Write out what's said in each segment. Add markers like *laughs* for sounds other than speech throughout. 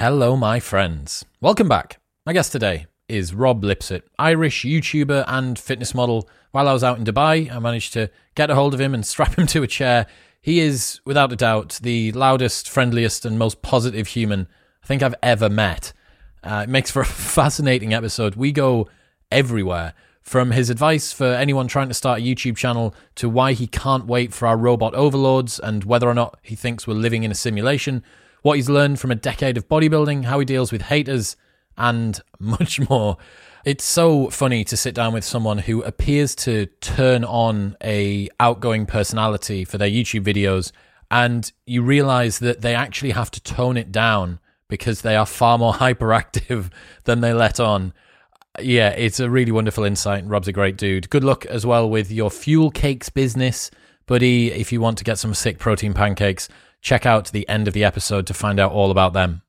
Hello, my friends. Welcome back. My guest today is Rob Lipsett, Irish YouTuber and fitness model. While I was out in Dubai, I managed to get a hold of him and strap him *laughs* to a chair. He is, without a doubt, the loudest, friendliest, and most positive human I think I've ever met. Uh, it makes for a *laughs* fascinating episode. We go everywhere. From his advice for anyone trying to start a YouTube channel to why he can't wait for our robot overlords and whether or not he thinks we're living in a simulation, what he's learned from a decade of bodybuilding, how he deals with haters, and *laughs* much more. It's so funny to sit down with someone who appears to turn on a outgoing personality for their YouTube videos and you realize that they actually have to tone it down because they are far more *laughs* hyperactive than they let on. Yeah, it's a really wonderful insight. Rob's a great dude. Good luck as well with your fuel cakes business, buddy. If you want to get some sick protein pancakes, check out the end of the episode to find out all about them.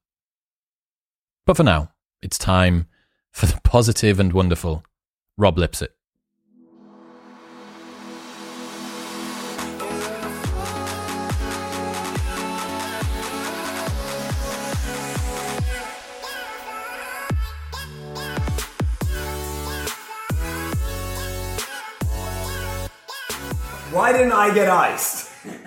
But for now, it's time for the positive and wonderful Rob Lipsett. Why didn't I get iced?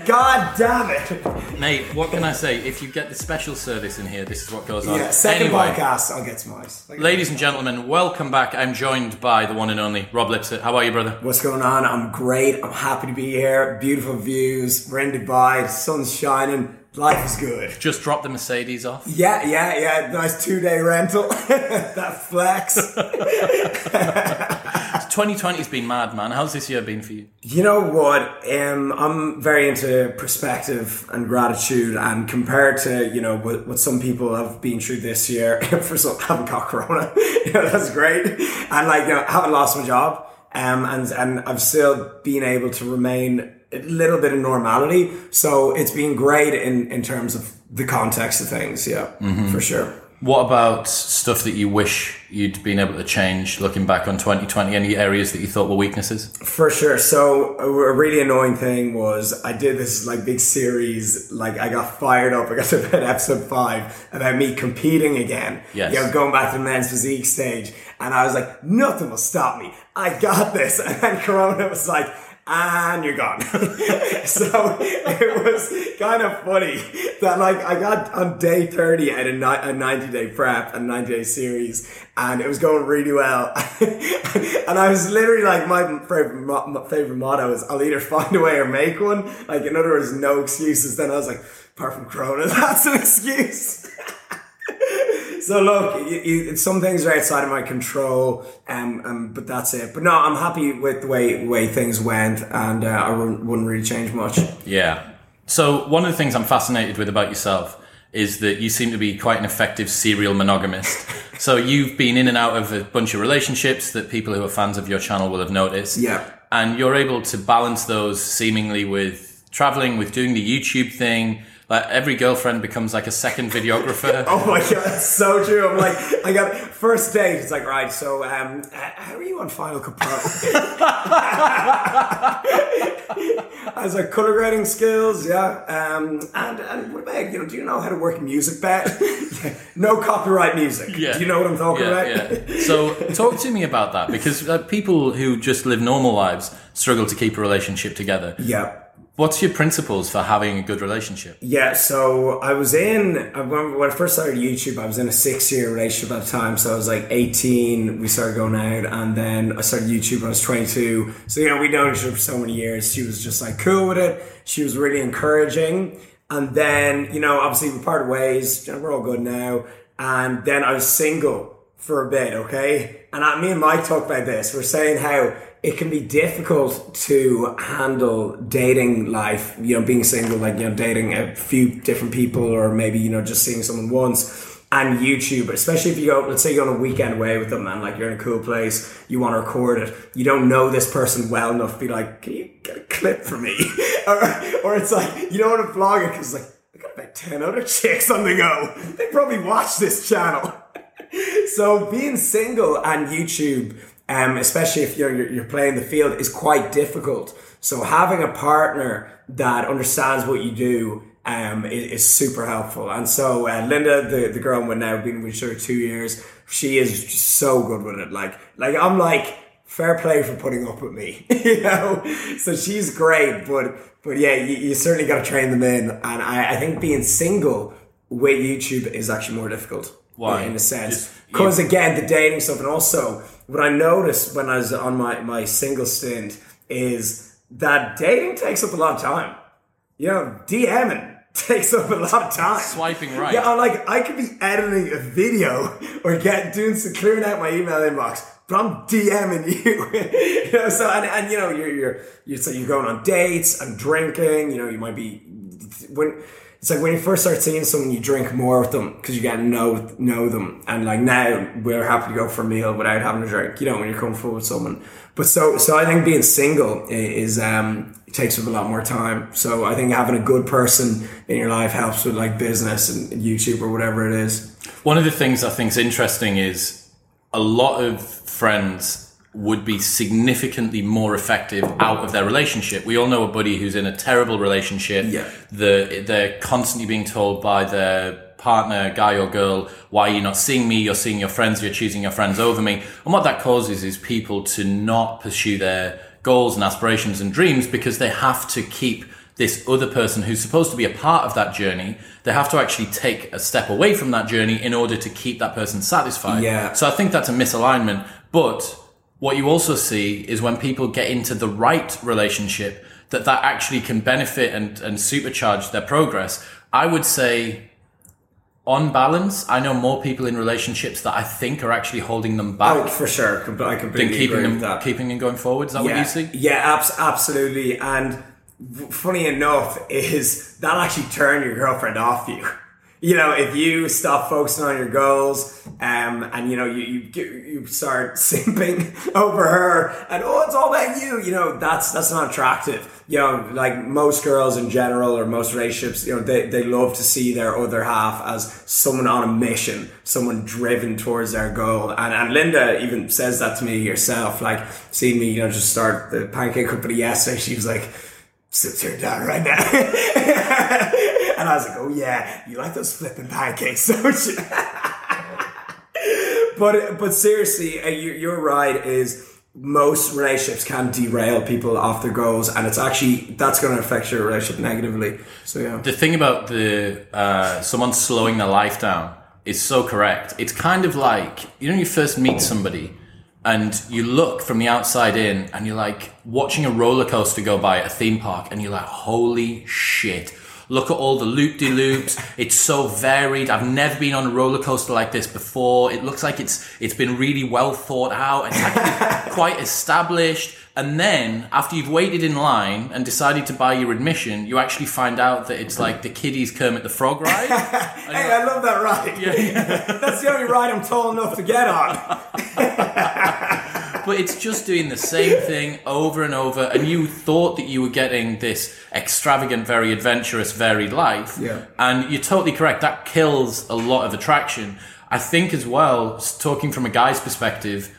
God damn it! Mate, what can I say? If you get the special service in here, this is what goes on. Yeah, second Anyway, podcast, I'll get some ice. Ladies and gentlemen, welcome back. I'm joined by the one and only Rob Lipsett. How are you, brother? What's going on? I'm great. I'm happy to be here. Beautiful views. We're in Dubai. The sun's shining. Life is good. Just dropped the Mercedes off. Yeah, yeah, yeah. Nice two day rental. *laughs* that flex. *laughs* 2020's been mad, man. How's this year been for you? You know what? Um, I'm very into perspective and gratitude, and compared to you know what, what some people have been through this year, *laughs* for some haven't got corona, *laughs* you know, that's great, and like you know, haven't lost my job, um, and and I've still been able to remain a little bit of normality. So it's been great in in terms of the context of things. Yeah, for sure. What about stuff that you wish you'd been able to change looking back on 2020? Any areas that you thought were weaknesses? For sure. So a really annoying thing was I did this like big series. Like I got fired up. I got to about *laughs* episode five about me competing again. Yes. You know, going back to the men's physique stage, and I was like, nothing will stop me. I got this. *laughs* And then Corona was like. And you're gone. *laughs* so it was kind of funny that like I got on day 30 at a, ni- a 90 day prep and 90 day series and it was going really well. *laughs* and I was literally like, my favorite, my favorite motto is I'll either find a way or make one. Like in other words, no excuses. Then I was like, apart from Corona, *laughs* that's an excuse. So look, some things are outside of my control, um, um, but that's it. But no, I'm happy with the way way things went, and uh, I wouldn't, wouldn't really change much. Yeah. So one of the things I'm fascinated with about yourself is that you seem to be quite an effective serial monogamist. so you've been in and out of a bunch of relationships that people who are fans of your channel will have noticed. Yeah. And you're able to balance those seemingly with traveling, with doing the YouTube thing. Like every girlfriend becomes like a second videographer. *laughs* Oh my god, that's so true. I'm like, I got first date. It's like, right. So, um, how are you on Final Cut Pro? I was like, color grading skills, yeah. Um, and and what about you know? Do you know how to work Musicbed? *laughs* No copyright music. Yeah. Do you know what I'm talking Yeah, about? yeah. *laughs* So talk to me about that because uh, people who just live normal lives struggle to keep a relationship together. yeah. What's your principles for having a good relationship? Yeah, so I was in, when I first started YouTube, I was in a six year relationship at the time. So I was like 18, we started going out, and then I started YouTube when I was 22. So, you know, we'd known each other for so many years. She was just like cool with it. She was really encouraging. And then, you know, obviously we parted ways, we're all good now. And then I was single for a bit, okay? And I, me and Mike talked about this. We're saying how it can be difficult to handle dating life, you know, being single, like, you know, dating a few different people or maybe, you know, just seeing someone once. And YouTube, especially if you go, let's say you go on a weekend away with them and like you're in a cool place, you want to record it, you don't know this person well enough to be like, can you get a clip for me? *laughs* or, or it's like, you don't want to vlog it because like, I got about 10 other *laughs* chicks on the go. They probably watch this channel. *laughs* so being single and YouTube, um, especially if you're, you're you're playing the field, is quite difficult. So having a partner that understands what you do um, is, is super helpful. And so uh, Linda, the, the girl we're now been with her two years, she is just so good with it. Like, like I'm like, fair play for putting up with me, *laughs* you know? So she's great, but, but yeah, you, you certainly got to train them in. And I, I think being single with YouTube is actually more difficult. Why? In a sense. Because again, the dating stuff, and also what I noticed when I was on my, my single stint is that dating takes up a lot of time. You know, DMing *laughs* takes up a lot of time. Swiping right. Yeah, I'm like I could be editing a video *laughs* or get doing some clearing out my email inbox, but I'm DMing you. *laughs* you know, so and, and you know you're you're you're so you're going on dates and drinking. You know, you might be when it's like when you first start seeing someone, you drink more with them because you get to know know them. And like now, we're happy to go for a meal without having a drink. You know, when you're comfortable with someone. But so so I think being single is um takes up a lot more time. So I think having a good person in your life helps with like business and YouTube or whatever it is. One of the things I think is interesting is a lot of friends would be significantly more effective out of their relationship. We all know a buddy who's in a terrible relationship. Yeah. The, they're constantly being told by their partner, guy or girl, why you're not seeing me, you're seeing your friends, you're choosing your friends over me. And what that causes is people to not pursue their goals and aspirations and dreams because they have to keep this other person who's supposed to be a part of that journey, they have to actually take a step away from that journey in order to keep that person satisfied. Yeah. So I think that's a misalignment. But what you also see is when people get into the right relationship, that that actually can benefit and, and supercharge their progress. I would say on balance, I know more people in relationships that I think are actually holding them back Oh, for sure. I completely than keeping agree them with that. keeping them going forward. Is that what yeah, you see? Yeah, abs- absolutely. And funny enough, is that actually turn your girlfriend off you. You know, if you stop focusing on your goals, um, and you know, you you, you start *laughs* simping over her, and oh, it's all about you. You know, that's that's not attractive. You know, like most girls in general, or most relationships, you know, they, they love to see their other half as someone on a mission, someone driven towards their goal. And and Linda even says that to me herself. Like seeing me, you know, just start the pancake company yesterday, *laughs* she was like, "Sit her down right now." *laughs* and I was like, "Oh yeah, you like those flipping pancakes, *laughs* don't you?" but but seriously, uh, you, you're right. Is most relationships can derail people off their goals, and it's actually that's going to affect your relationship negatively. So yeah, the thing about the uh, someone slowing their life down is so correct. It's kind of like you know, you first meet somebody and you look from the outside in, and you're like watching a roller coaster go by at a theme park, and you're like, "Holy shit!" Look at all the loop de loops. It's so varied. I've never been on a roller coaster like this before. It looks like it's it's been really well thought out. And it's actually *laughs* quite established. And then after you've waited in line and decided to buy your admission, you actually find out that it's like the kiddies Kermit the Frog ride. *laughs* hey, I love that ride. *laughs* that's the only ride I'm tall enough to get on. *laughs* but it's just doing the same thing over and over. And you thought that you were getting this extravagant, very adventurous, varied life. Yeah. And you're totally correct. That kills a lot of attraction. I think as well, talking from a guy's perspective,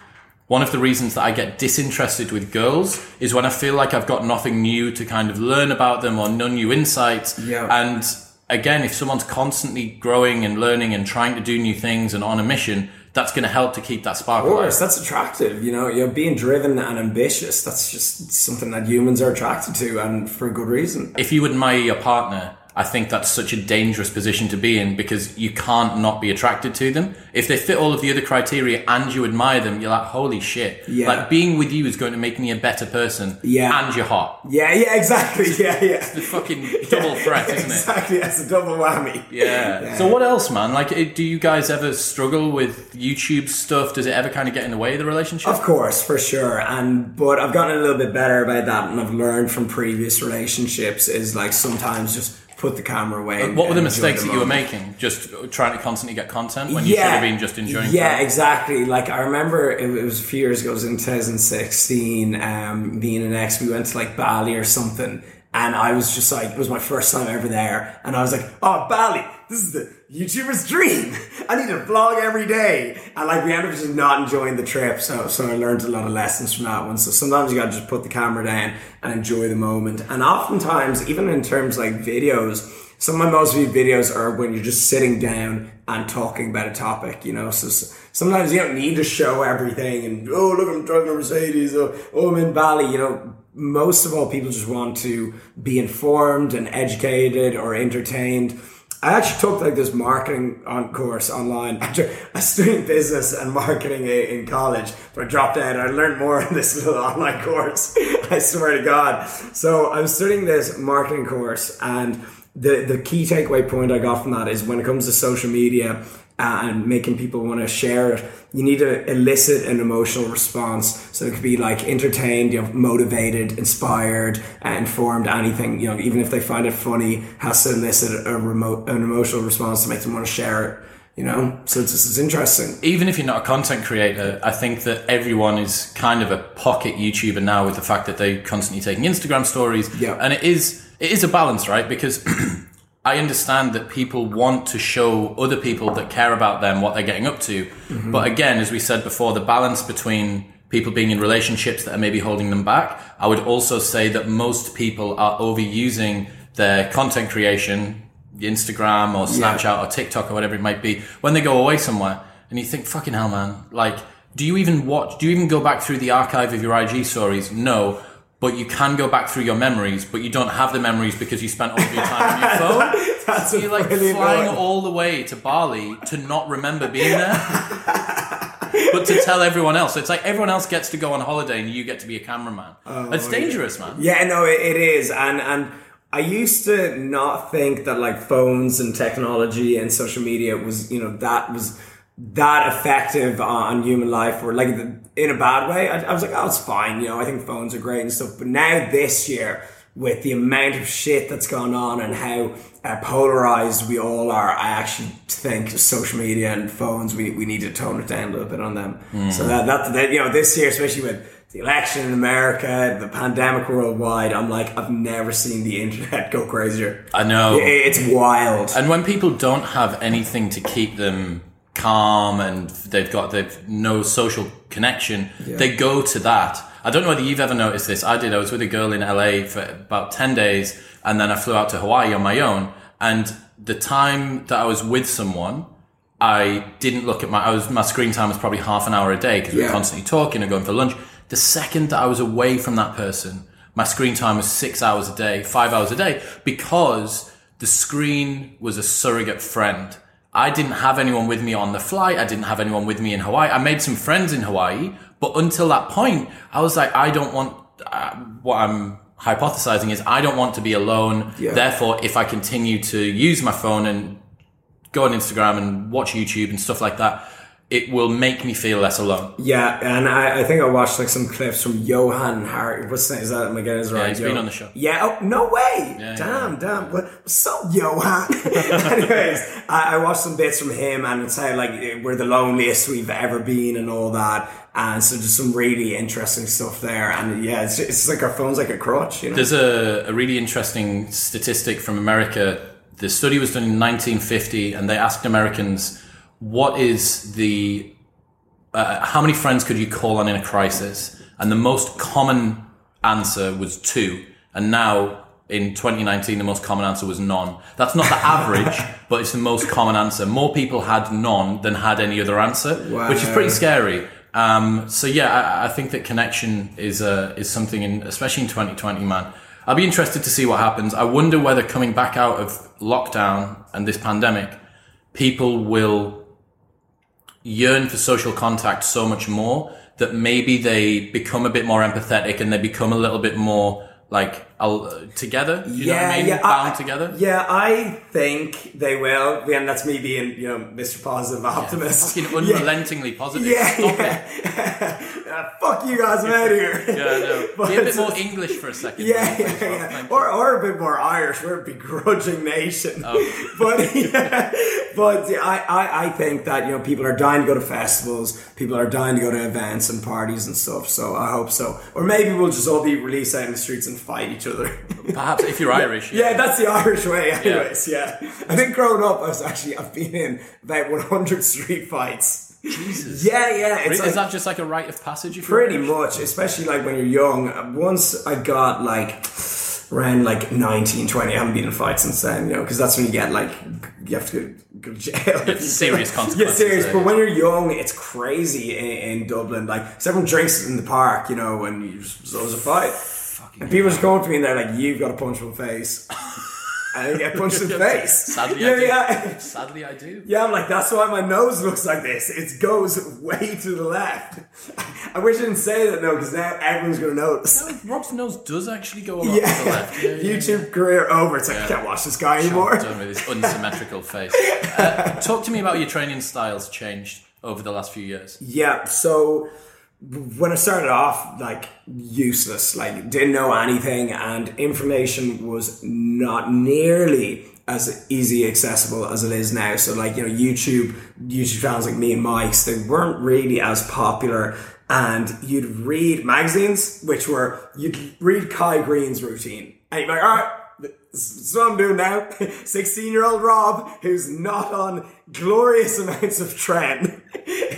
one of the reasons that I get disinterested with girls is when I feel like I've got nothing new to kind of learn about them or no new insights. Yeah. And again, if someone's constantly growing and learning and trying to do new things and on a mission, that's going to help to keep that spark Of alive. course, that's attractive. You know, you know, being driven and ambitious. That's just something that humans are attracted to, and for a good reason. if you admire your partner, I think that's such a dangerous position to be in because you can't not be attracted to them. If they fit all of the other criteria and you admire them, you're like, holy shit. Yeah. Like being with you is going to make me a better person. Yeah. And you're hot. Yeah, yeah, exactly. *laughs* Yeah, yeah. The fucking double *laughs* threat, isn't it? Exactly, that's a double whammy. Yeah. So what else, man? Like, eh, do you guys ever struggle with YouTube stuff? Does it ever kind of get in the way of the relationship? Of course, for sure. And but I've gotten a little bit better about that, and I've learned from previous relationships is like sometimes just put the camera away. and- What were the mistakes that you were making? Just trying to constantly get content when you should have been just enjoying. Yeah, exactly. Like I remember it, it was a few years ago. It was in 2016. Um, me and an ex, we went to like Bali or something, and I was just like, it was my first time ever there, and I was like, oh Bali, this is the YouTuber's dream. I need to vlog every day, and like we ended up just not enjoying the trip. So, so I learned a lot of lessons from that one. So sometimes you got to just put the camera down and enjoy the moment, and oftentimes, even in terms like videos some of my most viewed videos are when you're just sitting down and talking about a topic, you know. So, s sometimes you don't need to show everything and oh look I'm driving a Mercedes or oh I'm in Bali, you know. Most of all, people just want to be informed and educated or entertained. I actually took like this marketing on course online. I studied business and marketing in college, but I dropped out. I learned more *laughs* in this little online course. *laughs* I swear to God. So I was studying this marketing course, and the the key takeaway point I got from that is when it comes to social media uh, and making people want to share it, you need to elicit an emotional response. So it could be like entertained, you know, motivated, inspired, uh, informed, anything. You know, even if they find it funny, has to elicit a remote an emotional response to make them want to share it. You know, so it's it's interesting. even if you're not a content creator, I think that everyone is kind of a pocket YouTuber now with the fact that they're constantly taking Instagram stories. Yeah. And it is it is a balance, right? Because *clears throat* I understand that people want to show other people that care about them what they're getting up to. Mm-hmm. But again, as we said before, the balance between people being in relationships that are maybe holding them back, I would also say that most people are overusing their content creation, Instagram or Snapchat or TikTok or whatever it might be, when they go away somewhere. And you think, fucking hell, man. Like, do you even watch, do you even go back through the archive of your IG stories? No. But you can go back through your memories, but you don't have the memories because you spent all of your time on your *laughs* phone. That's So you're like flying one. all the way to Bali to not remember being there, but to tell everyone else. so It's like everyone else gets to go on holiday and you get to be a cameraman. Oh, it's dangerous, man. Oh, Yeah, no, it, it is, and and I used to not think that like phones and technology and social media was you know that was that effective on, human life or like the, in a bad way. I, I was like, oh, it's fine, you know. I think phones are great and stuff, but now this year. With the amount of shit that's gone on and how uh, polarized we all are, I actually think social media and phones we, we need to tone it down a little bit on them. So that, that that you know this year, especially with the election in America, the pandemic worldwide, I'm like, I've never seen the internet *laughs* go crazier. I know. It- It's wild. And when people don't have anything to keep them calm and they've got they've no social connection, they go to that. I don't know whether you've ever noticed this. I did. I was with a girl in LA for about 10 days and then I flew out to Hawaii on my own. And the time that I was with someone, I didn't look at my, I was, my screen time was probably half an hour a day because we were constantly talking and going for lunch. The second that I was away from that person, my screen time was six hours a day, five hours a day, because the screen was a surrogate friend. I didn't have anyone with me on the flight. I didn't have anyone with me in Hawaii. I made some friends in Hawaii, but until that point, I was like, I don't want, uh, what I'm hypothesizing is I don't want to be alone. Yeah. Therefore, if I continue to use my phone and go on Instagram and watch YouTube and stuff like that, it will make me feel less alone. Yeah, and I, I think I watched like some clips from Johann Hari. What's that? Is that am I getting his right? he's been on the show. Yeah. Oh no way! Yeah, damn, damn. What, what's up, Johan? *laughs* Anyways, I, I watched some bits from him, and it's how like we're the loneliest we've ever been, and all that. And so just some really interesting stuff there. And yeah, it's, it's like our phone's like a crutch, you know. There's a, a really interesting statistic from America. The study was done in 1950, and they asked Americans, "What is the uh, how many friends could you call on in a crisis?" And the most common answer was two. And now in 2019, the most common answer was none. That's not the average, *laughs* but it's the most common answer. More people had none than had any other answer, which is pretty scary. Um, so yeah, I, I think that connection is uh, is something, in, especially in 2020, man. I'll be interested to see what happens. I wonder whether coming back out of lockdown and this pandemic, people will yearn for social contact so much more that maybe they become a bit more empathetic and they become a little bit more like uh, together. You know what I mean? Bound I- together. Yeah, I think they will. And that's me being, you know, Mr. Positive Optimist. Fucking *laughs* Yeah. unrelentingly positive. Yeah, Stop yeah. it. *laughs* Uh, fuck you guys, I'm out of here. *laughs* Yeah, I know. But Be a bit more English for a second. Yeah, yeah, yeah. Or, or a bit more Irish. We're a begrudging nation. Oh. but yeah, but yeah, I, I, I think that, you know, people are dying to go to festivals. People are dying to go to events and parties and stuff. So I hope so. Or maybe we'll just all be released out in the streets and fight each other. *laughs* Perhaps if you're Irish. Yeah, that's the Irish way, anyways. Yeah. I think growing up, I was actually I've been in about 100 street fights. Jesus. Yeah, yeah. It's Is like, that just like a rite of passage? Pretty much, especially like when you're young. Once I got like around like 19, 20. I haven't been in a fight since then, you know, because that's when you get like, you have to go to jail. serious *laughs* consequences. Yeah, serious. there, But when you're young, it's crazy in, in Dublin. Like, everyone drinks in the park, you know, and you just, so there's a fight. And people just come up to me and they're like, you've got a punch in the face. I get punched in the *laughs* face. Sadly, yeah, I do. yeah. Sadly, I do. Yeah, I'm like, that's why my nose looks like this. It goes way to the left. I wish I didn't say that no, because now everyone's going to notice. Rob's nose does actually go a lot to the left. Yeah, yeah, YouTube career over. It's like, I can't watch this guy anymore. Done with his unsymmetrical face. Uh, talk to me about your training styles changed over the last few years. Yeah, so when I started off, like useless, like didn't know anything, and information was not nearly as easy accessible as it is now. So like you know, YouTube, YouTube channels like me and Mike's, they weren't really as popular. And you'd read magazines, which were you'd read Kai Greene's routine, and you'd be like, all right. Is what I'm doing now. *laughs* 16 year old Rob, who's not on glorious *laughs* amounts of tren,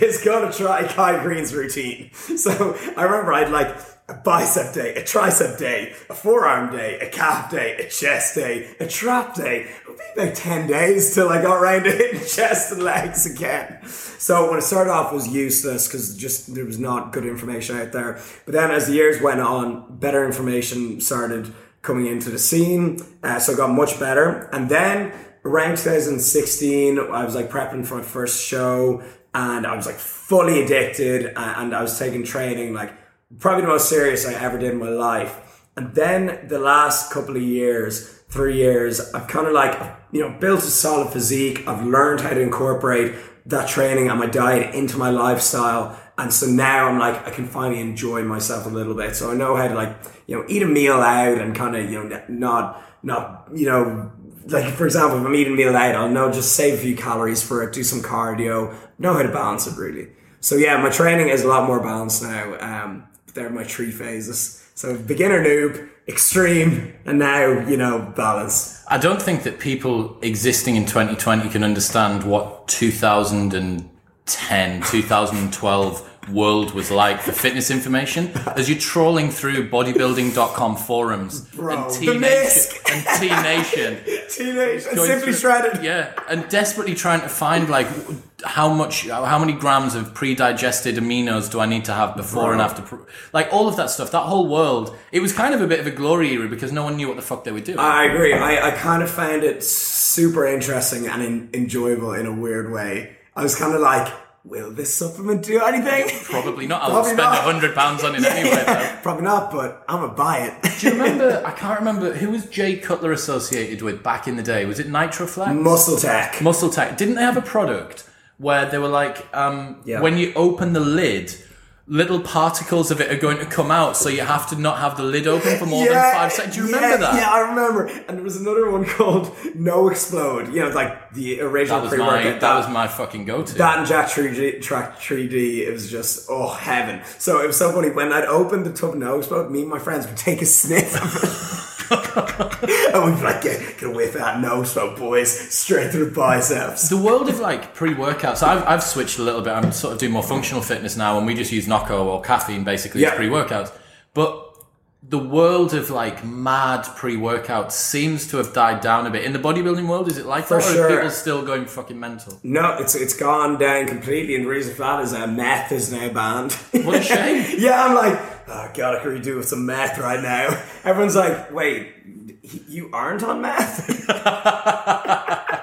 is going to try Kai Greene's routine. So I remember I'd like a bicep day, a tricep day, a forearm day, a calf day, a chest day, a trap day. It would be about 10 days till I got around to hitting *laughs* chest and legs again. So when I started off it was useless because just there was not good information out there. But then as the years went on, better information started coming into the scene. Uh, so I got much better. And then around 2016, I was like prepping for my first show and I was like fully addicted and I was taking training like probably the most serious I ever did in my life. And then the last couple of years, three years, I've kind of like, you know, built a solid physique. I've learned how to incorporate that training and my diet into my lifestyle. And so now I'm like, I can finally enjoy myself a little bit. So I know how to like, you know, eat a meal out and kind of, you know, not, not, you know, like for example, if I'm eating a meal out, I'll know just save a few calories for it, do some cardio, know how to balance it really. So yeah, my training is a lot more balanced now. Um, they're my three phases. So beginner, noob, extreme, and now you know balance. I don't think that people existing in 2020 can understand what 2010, 2012 world was like for fitness information as you're trawling through bodybuilding.com forums Bro, and T Nation and *laughs* T Nation simply through- shredded. Yeah, and desperately trying to find like how much, how many grams of pre-digested aminos do I need to have before and after, like all of that stuff. That whole world, it was kind of a bit of a glory era because no one knew what the fuck they were doing. I agree. I, I kind of found it super interesting and en- enjoyable in a weird way. I was kind of like, will this supplement do anything? Probably not. I'll Probably spend a not. hundred pounds on it anyway. Though. Probably not, but I'm gonna buy it. Do you remember? *laughs* I can't remember who was Jay Cutler associated with back in the day. Was it Nitroflex? MuscleTech. Muscle Tech. Didn't they have a product where they were like, um, Yeah. when you open the lid, little particles of it are going to come out, so you have to not have the lid open for more than five seconds. Do you remember that? Yeah, I remember. And there was another one called NO-Xplode. You know, like the original That was pre-workout. my that was my fucking go-to. That and Jack3d, Track 3D, it was just, oh, heaven. So it was so funny. When I'd open the tub NO-Xplode, me and my friends would take a sniff of *laughs* it. *laughs* and we'd be like, get, get away from that NO-Xplode, boys. Straight through the biceps. the world of like pre-workouts, I've, I've switched a little bit. I'm sort of doing more functional fitness now, and we just use Nocco or caffeine basically as pre-workouts. But the world of like mad pre-workouts seems to have died down a bit. In the bodybuilding world, is it like that, or sure. are people still going fucking mental? No, it's it's gone down completely, and the reason for that is uh, meth is now banned. What a shame. *laughs* yeah, I'm like, oh god, I could do with some meth right now. *laughs* Everyone's like, wait, you aren't on meth? *laughs*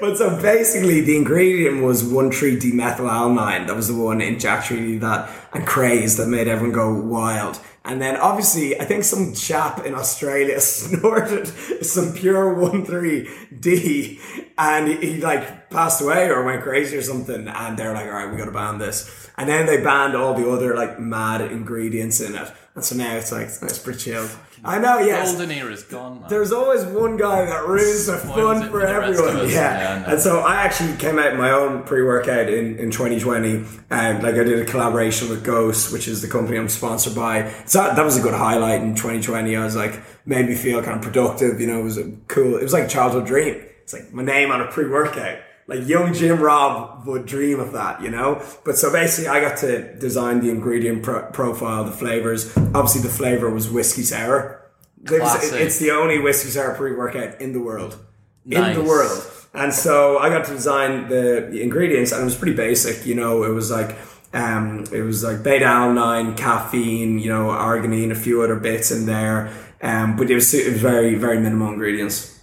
but so basically, the ingredient was one tree dimethylamylamine. That was the one in Jack3d that and craze that made everyone go wild. And then obviously, I think some chap in Australia *laughs* snorted some pure 1,3-D and he, he like passed away or went crazy or something. And they're like, all right, we got to ban this. And then they banned all the other like mad ingredients in it. And so now it's like, it's pretty chill. I know, yes. Golden era's gone. Man. There's always one guy that ruins the fun for for the everyone. Yeah. Yeah, and so I actually came out my own pre-workout in, in 2020. And like I did a collaboration with Ghost, which is the company I'm sponsored by. So that, that was a good highlight in 2020. I was like, made me feel kind of productive. You know, it was a cool, it was like a childhood dream. It's like my name on a pre-workout. Like young Jim Rob would dream of that, you know? But so basically I got to design the ingredient pro- profile, the flavors. Obviously the flavor was whiskey sour Classic. it's the only whiskey sour pre workout in the world. In the world. And so I got to design the ingredients, and it was pretty basic. You know, it was like um, it was like beta alanine, caffeine, you know, arginine, a few other bits in there. Um, but it was it was very very minimal ingredients.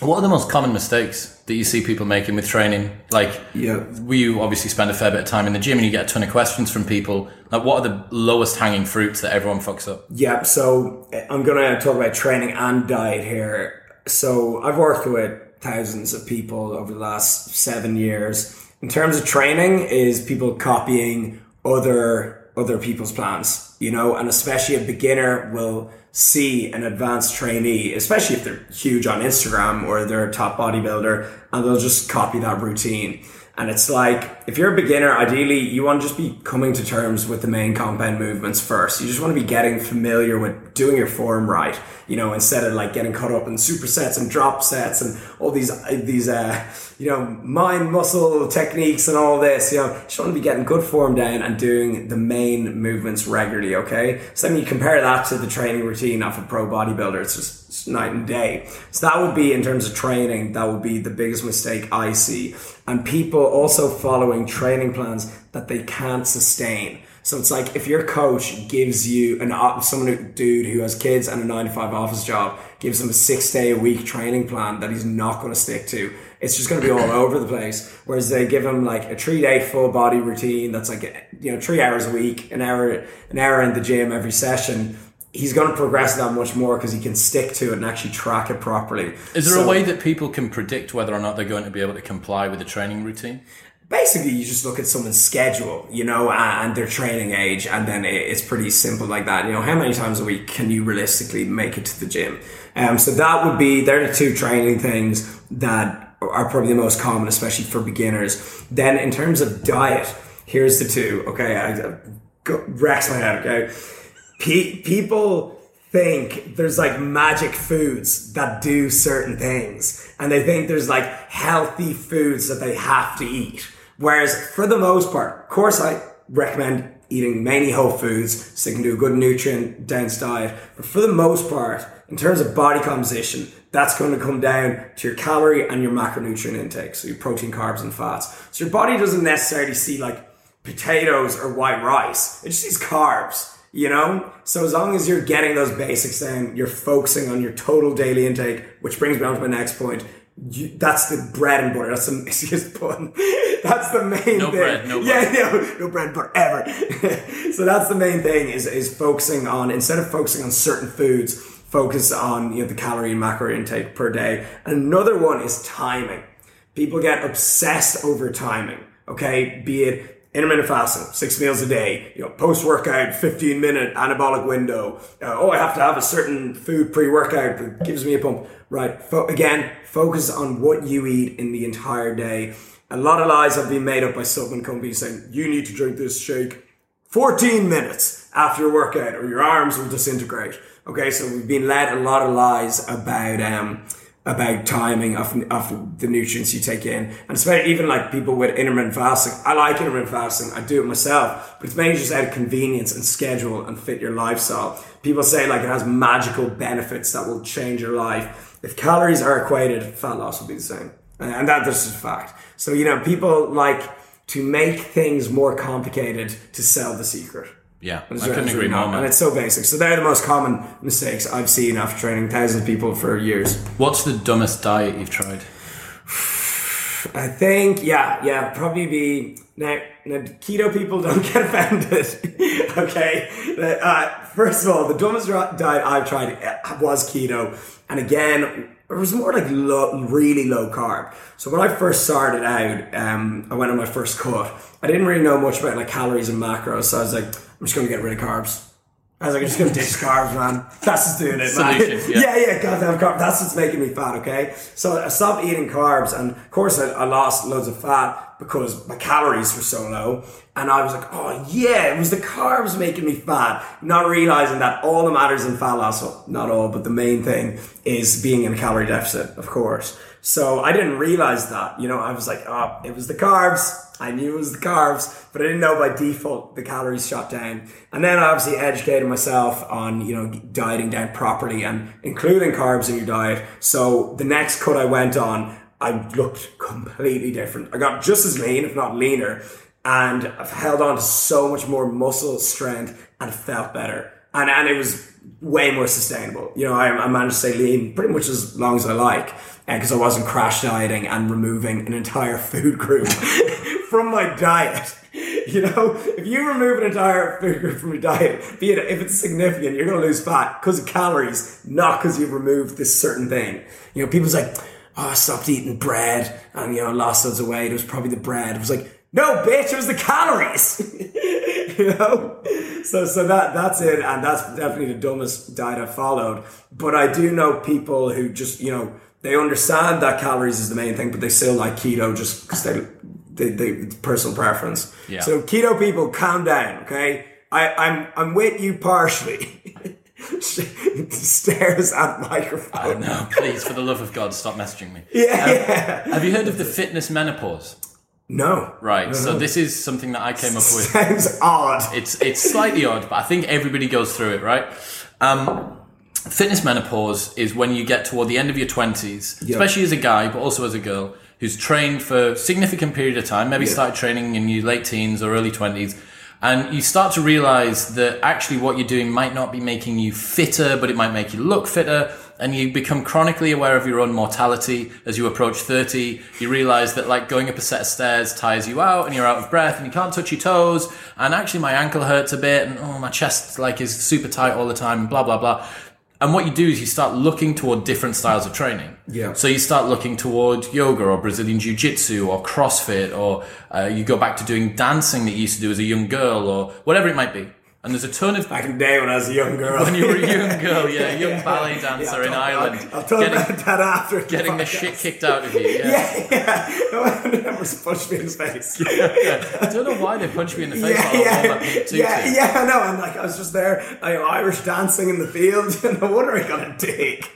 What are the most common mistakes that you see people making with training? Like, Yeah. we you obviously spend a fair bit of time in the gym and you get a ton of questions from people. Like, what are the lowest hanging fruits that everyone fucks up? Yeah, so I'm gonna talk about training and diet here. So I've worked with thousands of people over the last seven years. In terms of training, is people copying other other people's plans, you know, and especially a beginner will see an advanced trainee, especially if they're huge on Instagram or they're a top bodybuilder, and they'll just copy that routine. And it's like, if you're a beginner, ideally, you want to just be coming to terms with the main compound movements first. You just want to be getting familiar with doing your form right, you know, instead of like getting caught up in supersets and drop sets and all these, these, uh, you know, mind muscle techniques and all this, you know, just want to be getting good form down and doing the main movements regularly, okay? So then you compare that to the training routine of a pro bodybuilder, it's just it's night and day. So that would be in terms of training, that would be the biggest mistake I see. And people also following training plans that they can't sustain. So it's like if your coach gives you an someone who, dude who has kids and a nine to five office job gives him a six day a week training plan that he's not going to stick to. It's just going to be all over the place. Whereas they give him like a three day full body routine that's like you know three hours a week, an hour an hour in the gym every session. He's going to progress that much more because he can stick to it and actually track it properly. Is there So- a way that people can predict whether or not they're going to be able to comply with the training routine? basically you just look at someone's schedule, you know, and their training age, and then it's pretty simple like that. You know, how many times a week can you realistically make it to the gym? Um, so that would be they're the two training things that are probably the most common, especially for beginners. Then in terms of diet, here's the two. Okay, I, I go, my head. Okay, Pe- people think there's like magic foods that do certain things and they think there's like healthy foods that they have to eat whereas for the most part of course i recommend eating mainly whole foods so you can do a good nutrient dense diet but for the most part in terms of body composition that's going to come down to your calorie and your macronutrient intake so your protein carbs and fats. So your body doesn't necessarily see like potatoes or white rice. It just sees carbs you know? So as long as you're getting those basics down you're focusing on your total daily intake which brings me on to my next point you, that's the bread and butter. That's the *laughs* excuse pun. That's the main No thing. bread, no yeah no, no bread and butter ever. *laughs* So that's the main thing is is focusing on instead of focusing on certain foods focus on you know the calorie and macro intake per day another one is timing people get obsessed over timing okay be it intermittent fasting, six meals a day, you know, post workout, 15 minute anabolic window. Uh, oh, I have to have a certain food pre workout that gives me a pump. Right. Fo- again, focus on what you eat in the entire day. A lot of lies have been made up by supplement companies saying you need to drink this shake 14 minutes after your workout or your arms will disintegrate. Okay, so we've been led a lot of lies about um, about timing of, of the nutrients you take in. And especially even like people with intermittent fasting. I like intermittent fasting. I do it myself, but it's mainly just out of convenience and schedule and fit your lifestyle. People say like it has magical benefits that will change your life. If calories are equated, fat loss will be the same. And that this is a fact. So, you know, people like to make things more complicated to sell the secret. Yeah, I couldn't agree more. And it's so basic. So they're the most common mistakes I've seen after training thousands of people for years. What's the dumbest diet you've tried? I think, yeah, yeah, probably be now. Now, keto people don't *laughs* get offended. okay, uh, first of all, the dumbest diet I've tried uh, was keto, and again, it was more like really low carb. So when I first started out, um, I went on my first cut. I didn't really know much about like calories and macros, so I was like, I'm just going to get rid of carbs. I was like, I'm just gonna ditch carbs, man. That's just doing it, man. Solution, yeah. yeah, yeah, goddamn carbs. That's what's making me fat, okay? So I stopped eating carbs, and of course, I, I lost loads of fat. because my calories were so low. And I was like, oh yeah, it was the carbs making me fat. Not realizing that all that matters in fat loss, well, not all, but the main thing is being in a calorie deficit, of course. So I didn't realize that, you know, I was like, oh, it was the carbs. I knew it was the carbs, but I didn't know by default the calories shot down. And then I obviously educated myself on, you know, dieting down properly and including carbs in your diet. So the next cut I went on, I looked completely different. I got just as lean, if not leaner, and I've held on to so much more muscle strength and felt better. And, and it was way more sustainable. You know, I, I managed to stay lean pretty much as long as I like because uh, I wasn't crash dieting and removing an entire *laughs* food group from my diet. *laughs* You know, if you remove an entire food group from your diet, be it if it's significant, you're going to lose fat because of calories, not because you've removed this certain thing. You know, people's like, oh, I stopped eating bread and, you know, lost loads of weight. It was probably the bread. It was like, no, bitch, it was the calories. *laughs* you know? So, so that, that's it. And that's definitely the dumbest diet I've followed. But I do know people who just, you know, they understand that calories is the main thing, but they still like keto just because they, they, they, personal preference. Yeah. So keto people, calm down, okay? I, I'm, I'm with you partially. *laughs* stares at microphone. Oh No, please, for the love of God, stop messaging me. *laughs* Yeah, um, yeah. Have you heard of the fitness menopause? No. Right. No, so no. this is something that I came up with. Sounds odd. It's it's slightly odd, but I think everybody goes through it, right? Um, fitness menopause is when you get toward the end of your twenties, especially as a guy, but also as a girl who's trained for a significant period of time. Maybe Yeah. started training in your late teens or early twenties. And you start to realize that actually what you're doing might not be making you fitter, but it might make you look fitter. And you become chronically aware of your own mortality as you approach 30. You realize that like going up a set of stairs tires you out and you're out of breath and you can't touch your toes. And actually my ankle hurts a bit and oh, my chest like is super tight all the time, blah, blah, blah. And what you do is you start looking toward different styles of training. Yeah. So you start looking toward yoga or Brazilian Jiu Jitsu or CrossFit or uh, you go back to doing dancing that you used to do as a young girl or whatever it might be. And there's a ton of Back in the day when I was a young girl. when you were a young *laughs* girl, yeah, a young ballet dancer I'll in Ireland, I'll, talk getting, about that after. getting the podcast. shit *laughs* kicked out of you. Yeah. Yeah, yeah. *laughs* No one ever punched me in the face. Yeah. I don't know why they punched me in the face Yeah, yeah, that yeah, yeah, I know. I'm like, I was just there, I know, Irish dancing in the field. And no wonder I got a dick.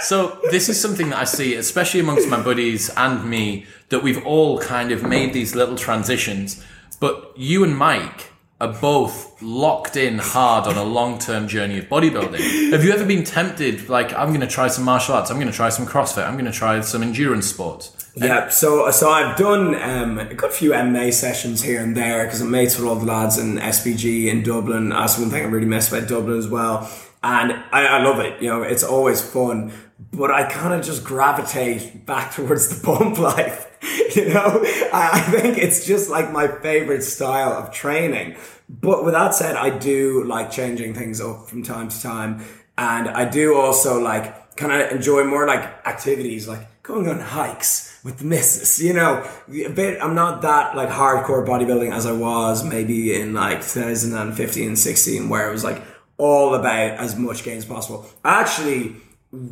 So this is something that I see, especially amongst my buddies and me, that we've all kind of made these little transitions. But you and Mike are both locked in hard on a long-term journey of bodybuilding. Have you ever been tempted, like, I'm going to try some martial arts, I'm going to try some CrossFit, I'm going to try some endurance sports? Yeah, so so I've done um, a good few MMA sessions here and there because I'm mates with all the lads in SBG in Dublin. That's one thing I really miss about Dublin as well, and I, I love it. You know, it's always fun, but I kind of just gravitate back *laughs* towards the bump life. *laughs* You know, I, think it's just like my favorite style of training. But with that said, I do like changing things up from time to time, and I do also like kind of enjoy more like activities like going on hikes with the missus, you know, a bit, I'm not that like hardcore bodybuilding as I was maybe in like 2015, 16, where it was like all about as much gain as possible. Actually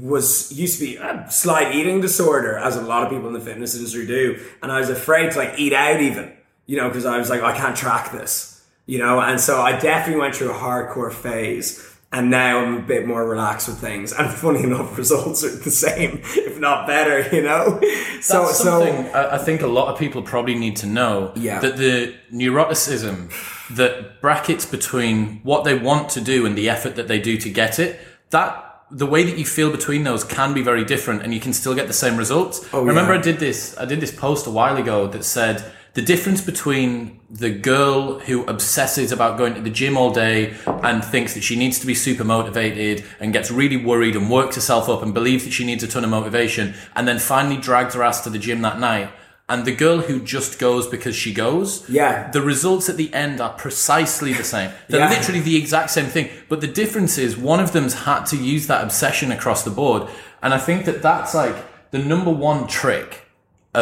was, used to be a slight eating disorder as a lot of people in the fitness industry do. And I was afraid to like eat out even, you know, because I was like, I can't track this, you know, and so I definitely went through a hardcore phase and now I'm a bit more relaxed with things. And *laughs* funny enough, results are the same, *laughs* if not better. You know. So That's so something I I think a lot of people probably need to know Yeah. that the neuroticism that brackets between what they want to do and the effort that they do to get it, that the way that you feel between those can be very different and you can still get the same results. Oh, Remember yeah. I did this I did this post a while ago that said the difference between the girl who obsesses about going to the gym all day and thinks that she needs to be super motivated and gets really worried and works herself up and believes that she needs a ton of motivation and then finally drags her ass to the gym that night and the girl who just goes because she goes Yeah. the results at the end are precisely the same they're Yeah. literally the exact same thing but the difference is one of them's had to use that obsession across the board and i think that that's like the number one trick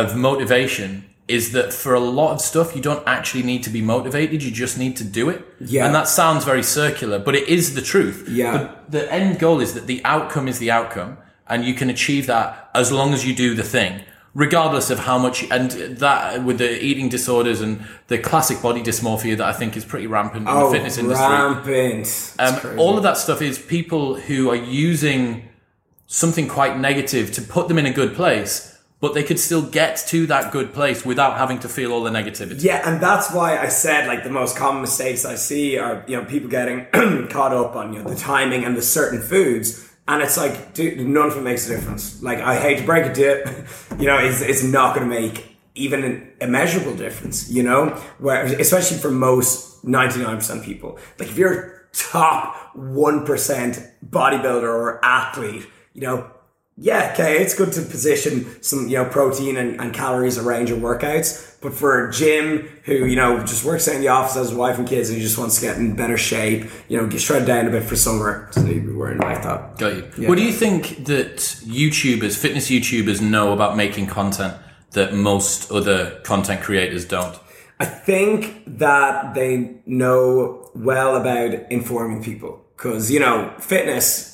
of motivation is that for a lot of stuff you don't actually need to be motivated you just need to do it Yeah. and that sounds very circular but it is the truth Yeah. But the end goal is that the outcome is the outcome and you can achieve that as long as you do the thing regardless of how much and that with the eating disorders and the classic body dysmorphia that I think is pretty rampant in Oh, the fitness industry. rampant. Um, all of that stuff is people who are using something quite negative to put them in a good place, but they could still get to that good place without having to feel all the negativity. Yeah, and that's why I said like the most common mistakes I see are you know people getting *clears throat* caught up on you know the timing and the certain foods, and it's like dude, none of it makes a difference. Like I hate to break it to you, you know, it's it's not going to make even an immeasurable difference. You know, where especially for most ninety nine percent people, like if you're top one percent bodybuilder or athlete, you know. Yeah, okay, it's good to position some, you know, protein and, and calories around your workouts. But for Jim, who, you know, just works out in the office, has a wife and kids, and he just wants to get in better shape, you know, get shredded down a bit for summer, so he'd be wearing like that. Got you. What do you think that YouTubers, fitness YouTubers, know about making content that most other content creators don't? I think that they know well about informing people because, you know, fitness,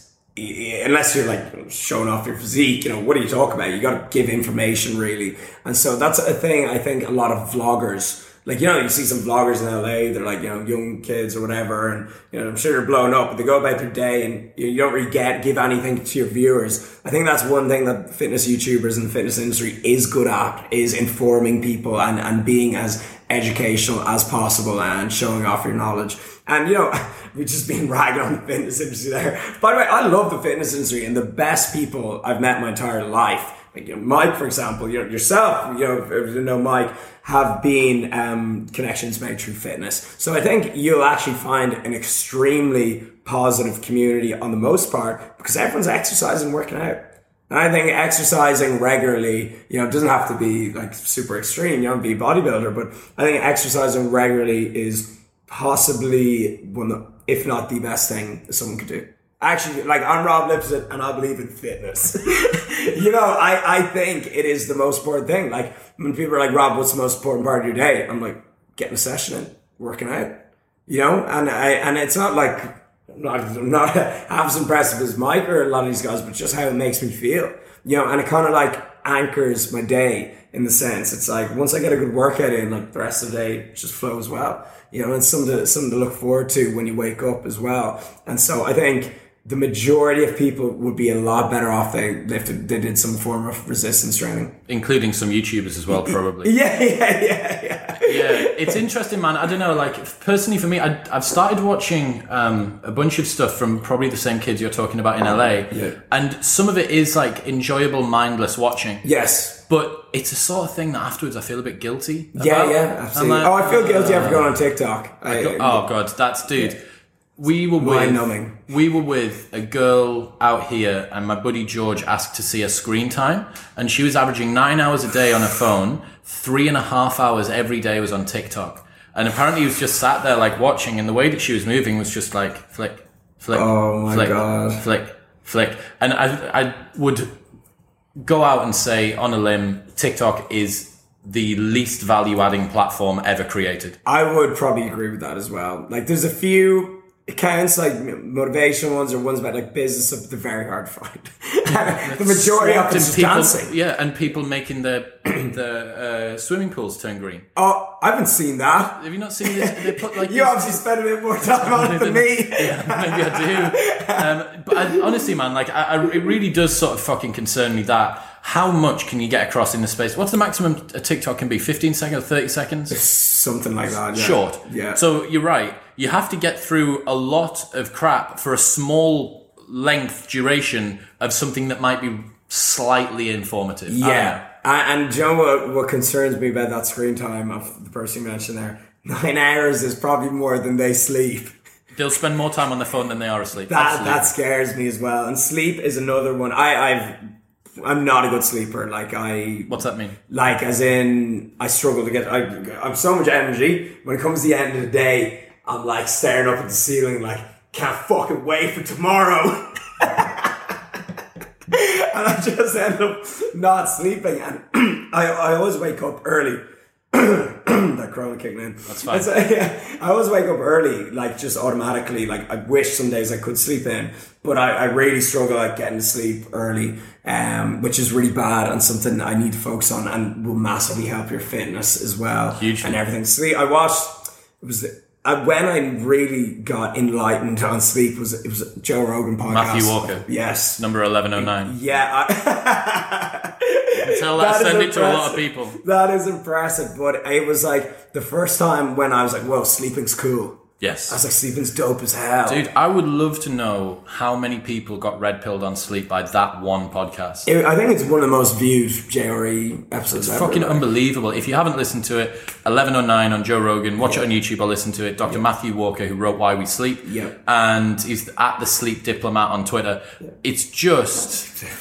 unless you're like showing off your physique, you know, what do you talk about? You got to give information really. And so that's a thing I think a lot of vloggers, like, you know, you see some vloggers in LA, they're like, you know, young kids or whatever, and, you know, I'm sure they're blowing up, but they go about their day and you, you don't really get, give anything to your viewers. I think that's one thing that fitness YouTubers and the fitness industry is good at, is informing people and, and being as educational as possible and showing off your knowledge. And, you know, *laughs* we've just been *laughs* ragging on the fitness industry there. By the way, I love the fitness industry and the best people I've met my entire life. Like, you know, Mike, for example, you know, yourself, you know, you know Mike, have been um, connections made through fitness. So I think you'll actually find an extremely positive community on the most part because everyone's exercising, working out. And I think exercising regularly, you know, doesn't have to be like super extreme. You don't be a bodybuilder, but I think exercising regularly is possibly one, of, if not the best thing someone could do. Actually, like I'm Rob Lipsett and I believe in fitness. *laughs* you know, I, I think it is the most important thing. Like when people are like, Rob, what's the most important part of your day? I'm like, getting a session in, working out. You know, and I and it's not like I'm not I'm not *laughs* half as impressive as Mike or a lot of these guys, but just how it makes me feel. You know, and it kind of like anchors my day in the sense it's like once I get a good workout in, like the rest of the day just flows well. You know, and something to something to look forward to when you wake up as well. And so I think the majority of people would be a lot better off they if they did some form of resistance training. Including some YouTubers as well, probably. *laughs* Yeah, yeah, yeah, yeah. yeah, it's interesting, man. I don't know. Like personally, for me, I, I've started watching um, a bunch of stuff from probably the same kids you're talking about in LA, Yeah. and some of it is like enjoyable, mindless watching. Yes. But it's a sort of thing that afterwards I feel a bit guilty. Yeah, about. yeah, I'm absolutely. like, oh, I feel guilty after going on TikTok. I, Oh god, that's dude. We were with Mind-numbing. we were with a girl out here, and my buddy George asked to see her screen time, and she was averaging nine hours a day on her phone. Three and a half hours every day was on TikTok, and apparently he was just sat there like watching, and the way that she was moving was just like flick, flick, Oh my flick, God. flick, flick, and I I would go out and say on a limb, TikTok is the least value adding platform ever created. I would probably agree with that as well. Like, there's a few accounts, like motivational ones or ones about like business, they're very hard to find. *laughs* the majority of it's people, dancing. Yeah, and people making the *clears throat* the uh, swimming pools turn green. Oh, I haven't seen that. Have you not seen this? They put like *laughs* You these- obviously spend a bit more time on it than me. *laughs* maybe I do. Um, but I, honestly, man, like I, I, it really does sort of fucking concern me that how much can you get across in the space? What's the maximum a TikTok can be? Fifteen seconds, thirty seconds? Something like that. Yeah. Short. Yeah. So you're right. You have to get through a lot of crap for a small length duration of something that might be slightly informative. I. Yeah. And, and do you know what, what concerns me about that screen time of the person you mentioned there? Nine hours is probably more than they sleep. They'll spend more time on the phone than they are asleep. That Absolutely. that scares me as well. And sleep is another one. I I've I'm not a good sleeper. Like I What's that mean? like as in I struggle to get I I'm so much energy when it comes to the end of the day. I'm like staring up at the ceiling like can't fucking wait for tomorrow. *laughs* and I just end up not sleeping and *clears throat* I, I always wake up early *clears throat* that corona kicking in. That's fine. Uh, *laughs* yeah, I always wake up early, like just automatically. Like I wish some days I could sleep in, but I, I really struggle at getting to sleep early, um, which is really bad and something I need to focus on and will massively help your fitness as well. Hugely. And everything. Sleep. I watched. It was. Uh, when I really got enlightened on sleep was it was Joe Rogan podcast. Matthew Walker. Yes. Number 1109. Yeah. I, *laughs* Tell that, That is send it to a lot of people. That is impressive, but it was like the first time when I was like, "Whoa, sleeping's cool." I Yes. was like, "Sleeping's dope as hell." Dude, I would love to know how many people got red pilled on sleep by that one podcast. It- I think it's one of the most viewed JRE episodes ever. Fucking like. unbelievable. If you haven't listened to it, 1109 on Joe Rogan, watch it on YouTube or listen to it. Dr. Matthew Walker, who wrote Why We Sleep. Yeah. And he's at the Sleep Diplomat on Twitter. It's just. *laughs*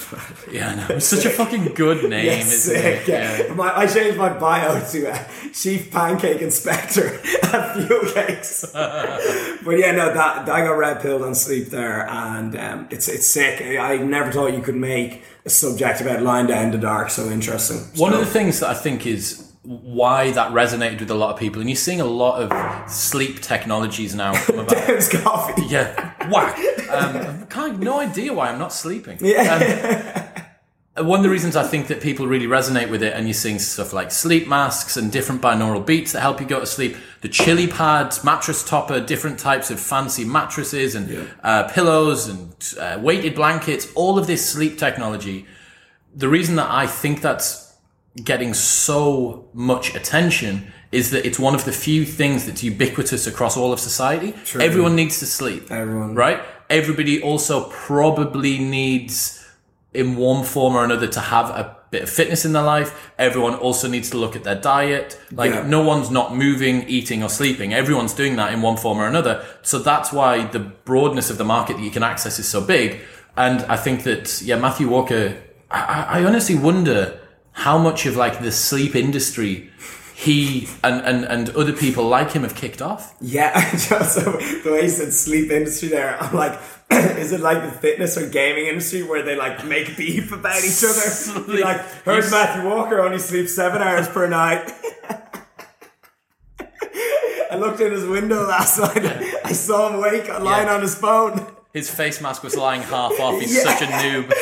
Yeah, I know. It's such a fucking good *laughs* name, sick, it? yeah. *laughs* My, I changed my bio to uh, Chief Pancake Inspector at Fuel Cakes. *laughs* but yeah, no, that I got red pilled on sleep there, and um, it's it's sick. I never thought you could make a subject about lying down in the dark so interesting. One of the things that I think is why that resonated with a lot of people, and you're seeing a lot of sleep technologies now come about. *laughs* Dan's coffee. Yeah, whack. Um, no idea why I'm not sleeping. Yeah. Um, *laughs* one of the reasons I think that people really resonate with it, and you're seeing stuff like sleep masks and different binaural beats that help you go to sleep, the chili pads, mattress topper, different types of fancy mattresses and uh, pillows and uh, weighted blankets, all of this sleep technology. The reason that I think that's getting so much attention is that it's one of the few things that's ubiquitous across all of society. Everyone needs to sleep. Everyone. Right? Everybody also probably needs, in one form or another, to have a bit of fitness in their life. Everyone also needs to look at their diet. Like, Yeah. no one's not moving, eating, or sleeping. Everyone's doing that in one form or another. So that's why the broadness of the market that you can access is so big. And I think that, yeah, Matthew Walker, I, I I honestly wonder how much of like the sleep industry he and, and, and other people like him have kicked off. Yeah, *laughs* so the way you said sleep industry there, I'm like, *clears throat* is it like the fitness or gaming industry where they like make beef about each other? *laughs* Be like, heard Yes. Matthew Walker only sleeps seven hours per night. *laughs* I looked in his window last night. I saw him wake, lying Yeah. on his phone. His face mask was lying half off. He's Yeah. such a noob.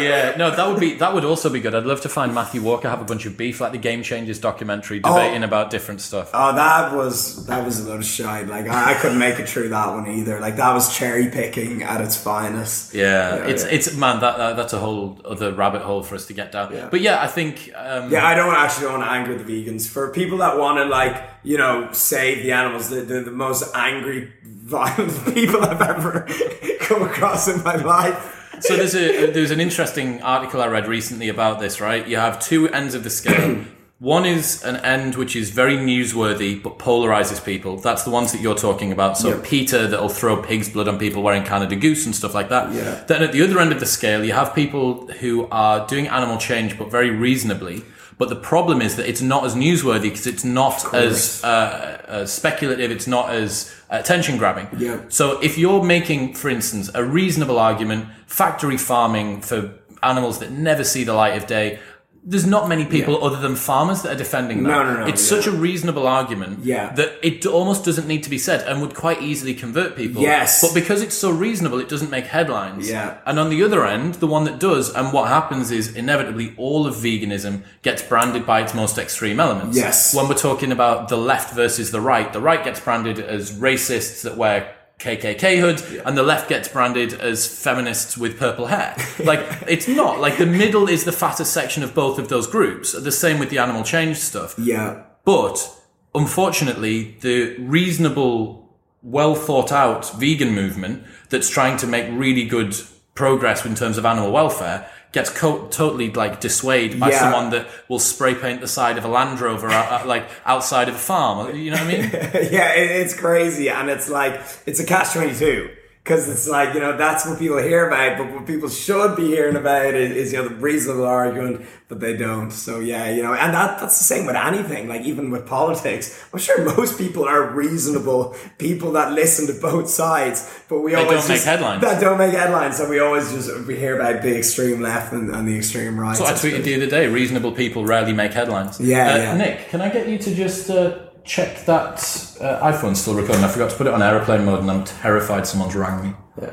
Yeah, no, that would be that would also be good. I'd love to find Matthew Walker have a bunch of beef, like the Game Changers documentary, debating about different stuff. Oh, that was that was a lot of shite. Like I, I couldn't make it through that one either. Like that was cherry picking at its finest. yeah, Yeah, it's yeah. it's man that uh, that's a whole other rabbit hole for us to get down. Yeah. But yeah, I think um, Yeah, I don't actually want to anger the vegans. For people that want to like, you know, save the animals, they're, they're the most angry, *laughs* violent people I've ever *laughs* come across in my life. So there's a there's an interesting article I read recently about this. Right, you have two ends of the scale. *clears throat* One is an end which is very newsworthy but polarizes people. That's the ones that you're talking about. So Yeah. PETA that'll throw pig's blood on people wearing Canada Goose and stuff like that. Yeah. Then at the other end of the scale, you have people who are doing animal change but very reasonably. But the problem is that it's not as newsworthy because it's not as uh, uh, speculative. It's not as attention grabbing. Yeah. So if you're making, for instance, a reasonable argument, factory farming for animals that never see the light of day, there's not many people other than farmers that are defending that. No, no, no, It's yeah. such a reasonable argument Yeah. that it almost doesn't need to be said and would quite easily convert people. Yes. But because it's so reasonable, it doesn't make headlines. Yeah. And on the other end, the one that does, and what happens is inevitably all of veganism gets branded by its most extreme elements. Yes. When we're talking about the left versus the right, the right gets branded as racists that wear KKK hood, and the left gets branded as feminists with purple hair. Like, *laughs* it's not. Like, the middle is the fattest section of both of those groups. The same with the animal change stuff. Yeah. But unfortunately, the reasonable, well thought out vegan movement that's trying to make really good progress in terms of animal welfare gets co- totally like dissuaded by Yeah. someone that will spray paint the side of a Land Rover out, like outside of a farm. You know what I mean? *laughs* yeah, it, it's crazy, and it's like it's a catch twenty two because it's like you know that's what people hear about, but what people should be hearing about is, is you know the reasonable argument, but they don't. So yeah, you know, and that that's the same with anything. Like even with politics, I'm sure most people are reasonable people that listen to both sides, but we They always don't make just- headlines. That don't make headlines, so we always just we hear about the extreme left and, and the extreme right. So I tweeted the other day: reasonable people rarely make headlines. Yeah, Uh, yeah. Nick, can I get you to just uh, check that uh, iPhone's still recording? I forgot to put it on airplane mode, and I'm terrified someone's rang me. Yeah.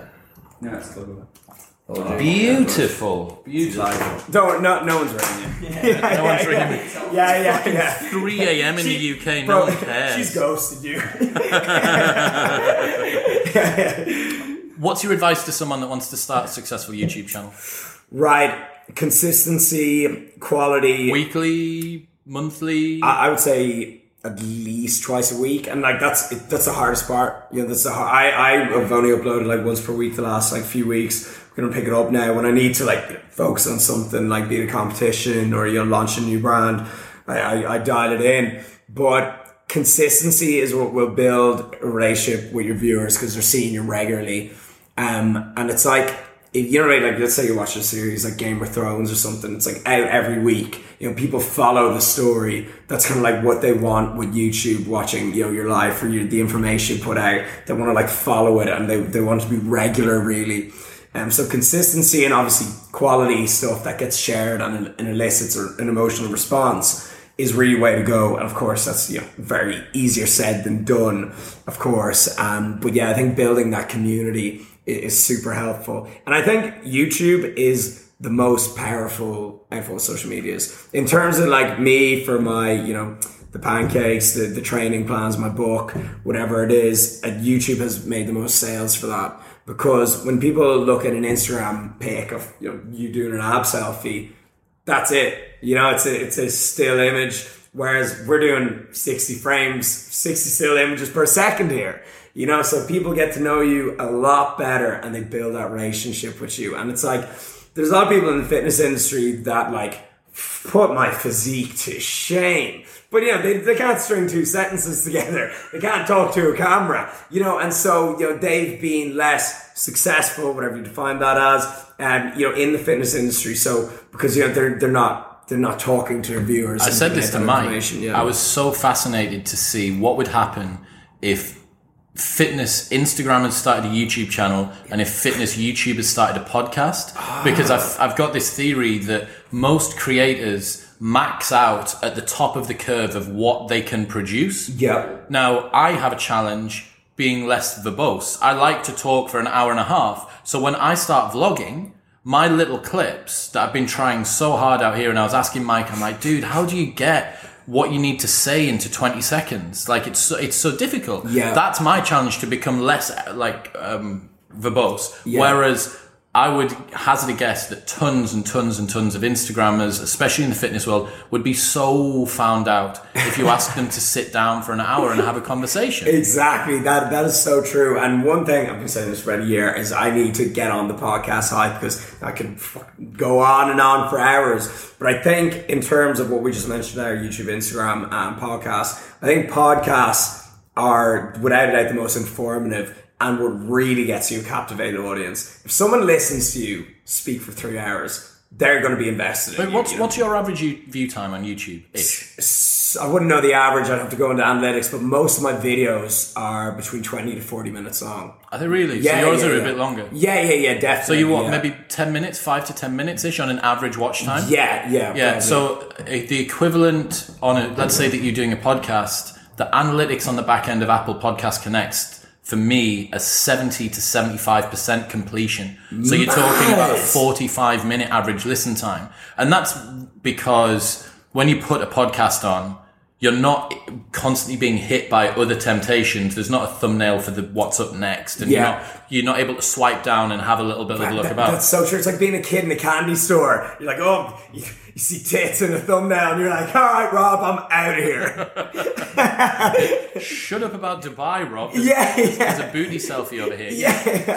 No, it's still good. Beautiful, beautiful. Don't no no one's ringing you. Yeah, *laughs* No one's ringing me. yeah, yeah, yeah. 3 a.m. in the UK. No one cares. she's ghosted you. *laughs* *laughs* What's your advice to someone that wants to start a successful YouTube channel? right, consistency, quality. Weekly, monthly. I, I would say at least twice a week, and like that's that's the hardest part. You know, that's the I I have only uploaded like once per week the last like few weeks. I'm gonna pick it up now when I need to like focus on something like be it a competition or you know launch a new brand. I, I, I dial it in, but consistency is what will build a relationship with your viewers because they're seeing you regularly. Um, and it's like if you know, right, like let's say you watch a series like Game of Thrones or something, it's like out every week. You know, people follow the story. That's kind of like what they want with YouTube, watching you know your life or your, the information put out. They want to like follow it and they they want to be regular, really. Um, so consistency and obviously quality stuff that gets shared and, and elicits an emotional response is really way to go. And of course, that's you know very easier said than done, of course. Um, but yeah, I think building that community i- is super helpful. And I think YouTube is the most powerful of social medias in terms of like me for my you know the pancakes, the, the training plans, my book, whatever it is. And YouTube has made the most sales for that because when people look at an Instagram pic of you know you doing an ab selfie that's it. You know, it's a it's a still image. Whereas we're doing sixty frames, sixty still images per second here. You know, so people get to know you a lot better and they build that relationship with you. And it's like there's a lot of people in the fitness industry that like put my physique to shame. But you know, they, they can't string two sentences together. They can't talk to a camera. You know, and so you know they've been less successful, whatever you define that as, um, you know, in the fitness industry. So because you know they're they're not they're not talking to their viewers. I said this to Mike. Yeah. I was so fascinated to see what would happen if fitness Instagram had started a YouTube channel and if fitness YouTube had started a podcast. Because I've, I've got this theory that most creators max out at the top of the curve of what they can produce. yeah. Now, I have a challenge being less verbose. I like to talk for an hour and a half. So when I start vlogging, my little clips that I've been trying so hard out here, and I was asking Mike, I'm like, dude, how do you get what you need to say into 20 seconds? Like, it's so, it's so difficult. Yeah. That's my challenge to become less, like, um, verbose. Yeah. Whereas I would hazard a guess that tons and tons and tons of Instagrammers, especially in the fitness world, would be so found out if you asked them to sit down for an hour and have a conversation. Exactly. That that is so true. And one thing I've been saying this for a year is I need to get on the podcast hype because I fucking go on and on for hours. But I think in terms of what we just mentioned there, YouTube, Instagram, and podcasts, I think podcasts are without a doubt the most informative and what really gets you a captivated audience. If someone listens to you speak for three hours, they're going to be invested But you, what's you know? what's your average view time on YouTube? I wouldn't know the average. I'd have to go into analytics, but most of my videos are between twenty to forty minutes long. Are they really? Yeah, so yours yeah, are yeah. a bit longer. Yeah, yeah, yeah, definitely. So you what? yeah. Maybe ten minutes, five to ten minutes ish on an average watch time. Yeah, yeah, Yeah. probably. So uh, the equivalent on a let's say that you're doing a podcast, the analytics on the back end of Apple Podcast Connects for me a 70 to 75% completion. So you're talking about a 45 minute average listen time. And that's because when you put a podcast on, you're not constantly being hit by other temptations. There's not a thumbnail for the what's up next, and Yeah. you're not you're not able to swipe down and have a little bit of a look That- about. That's so true. It's like being a kid in a candy store. You're like, oh, you, you see tits in a thumbnail, and you're like, all right, Rob, I'm out of here. *laughs* Shut up about Dubai, Rob. There's, yeah, yeah, there's a booty selfie over here. yeah.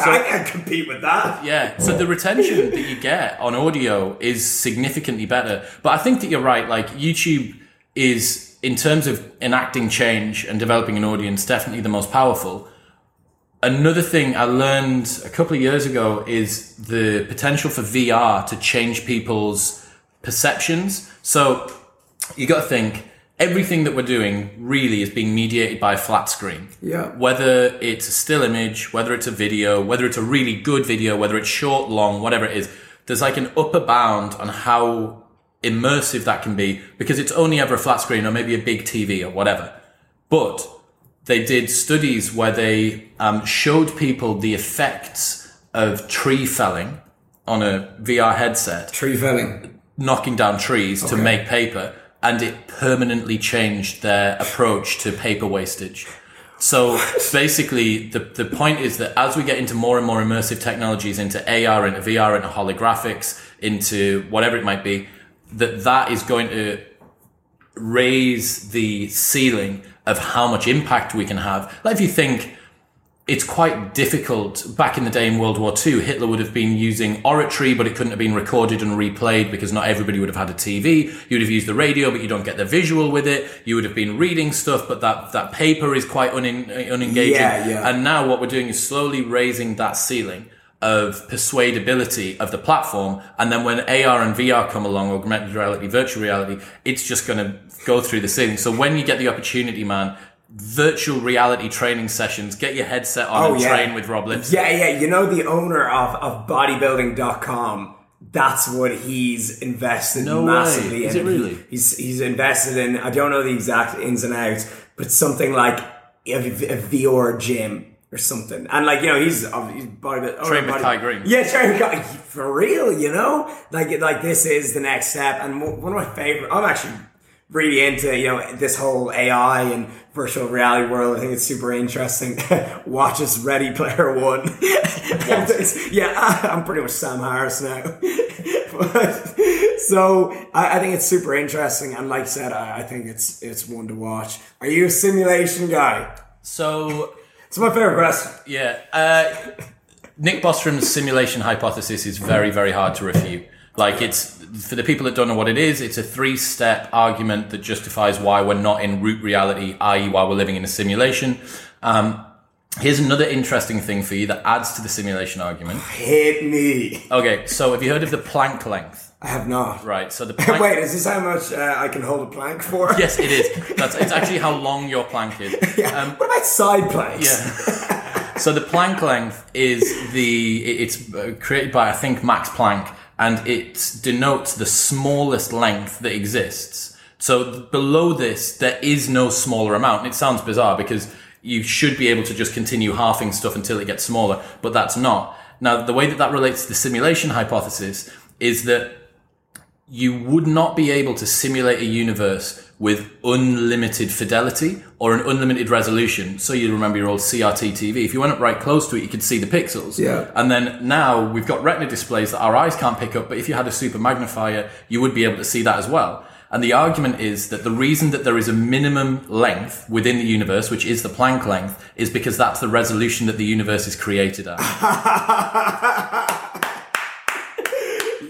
I can't compete with that. Yeah, so the retention that you get on audio is significantly better. But I think that you're right. Like YouTube is, in terms of enacting change and developing an audience, definitely the most powerful. another thing I learned a couple of years ago is the potential for VR to change people's perceptions. So you got to think everything that we're doing really is being mediated by a flat screen. Yeah. Whether it's a still image, whether it's a video, whether it's a really good video, whether it's short, long, whatever it is, there's like an upper bound on how immersive that can be because it's only ever a flat screen or maybe a big TV or whatever. But they did studies where they um, showed people the effects of tree felling on a VR headset Tree felling. knocking down trees to make paper, and it permanently changed their approach to paper wastage. So *laughs* basically, the, the point is that as we get into more and more immersive technologies, into AR, into VR, into holographics, into whatever it might be, that that is going to raise the ceiling of how much impact we can have. Like if you think it's quite difficult. Back in the day in World War II, Hitler would have been using oratory, but it couldn't have been recorded and replayed because not everybody would have had a TV. You would have used the radio, but you don't get the visual with it. You would have been reading stuff, but that, that paper is quite unen, uh, unengaging. Yeah, yeah. And now what we're doing is slowly raising that ceiling of persuadability of the platform. And then when AR and VR come along, augmented reality, virtual reality, it's just going to go through the ceiling. So when you get the opportunity, man, virtual reality training sessions, get your headset on Oh, and yeah. train with Rob Lipsett. Yeah, yeah. You know the owner of, of bodybuilding.com. That's what he's invested No way. massively Is in. it really? He's he's invested in. I don't know the exact ins and outs, but something like a, a VR gym or something. And like you know, he's uh, he's bodybuilding. oh, Train with body- Kai Greene. Yeah, train with Kai. For real, you know, like like this is the next step. And one of my favorite. I'm actually really into you know this whole AI and virtual reality world. I think it's super interesting. *laughs* Watch us Ready Player One. *laughs* yeah, *laughs* I'm pretty much Sam Harris now. but, so I, I think it's super interesting, and like I said, I, I think it's it's one to watch. Are you a simulation guy? So, It's my favorite question. yeah, uh, Nick Bostrom's simulation hypothesis is very, very hard to refute. Like, it's for the people that don't know what it is, it's a three step argument that justifies why we're not in root reality, i.e., why we're living in a simulation. Um, here's another interesting thing for you that adds to the simulation argument. Hit me. Okay, so have you heard of the Planck length? I have not. Right, so the *laughs* Planck. Wait, is this how much uh, I can hold a plank for? *laughs* Yes, it is. That's it's actually how long your plank is. *laughs* Yeah. what about side planks? Yeah. So the Planck length is the it's uh, created by I think Max Planck, and it denotes the smallest length that exists. So below this, there is no smaller amount. And it sounds bizarre because you should be able to just continue halving stuff until it gets smaller, but that's not. Now, the way that that relates to the simulation hypothesis is that you would not be able to simulate a universe with unlimited fidelity or an unlimited resolution. So you remember your old CRT TV. If you went up right close to it, you could see the pixels. Yeah. And then now we've got retina displays that our eyes can't pick up, but if you had a super magnifier, you would be able to see that as well. And the argument is that the reason that there is a minimum length within the universe, which is the Planck length, is because that's the resolution that the universe is created at. *laughs*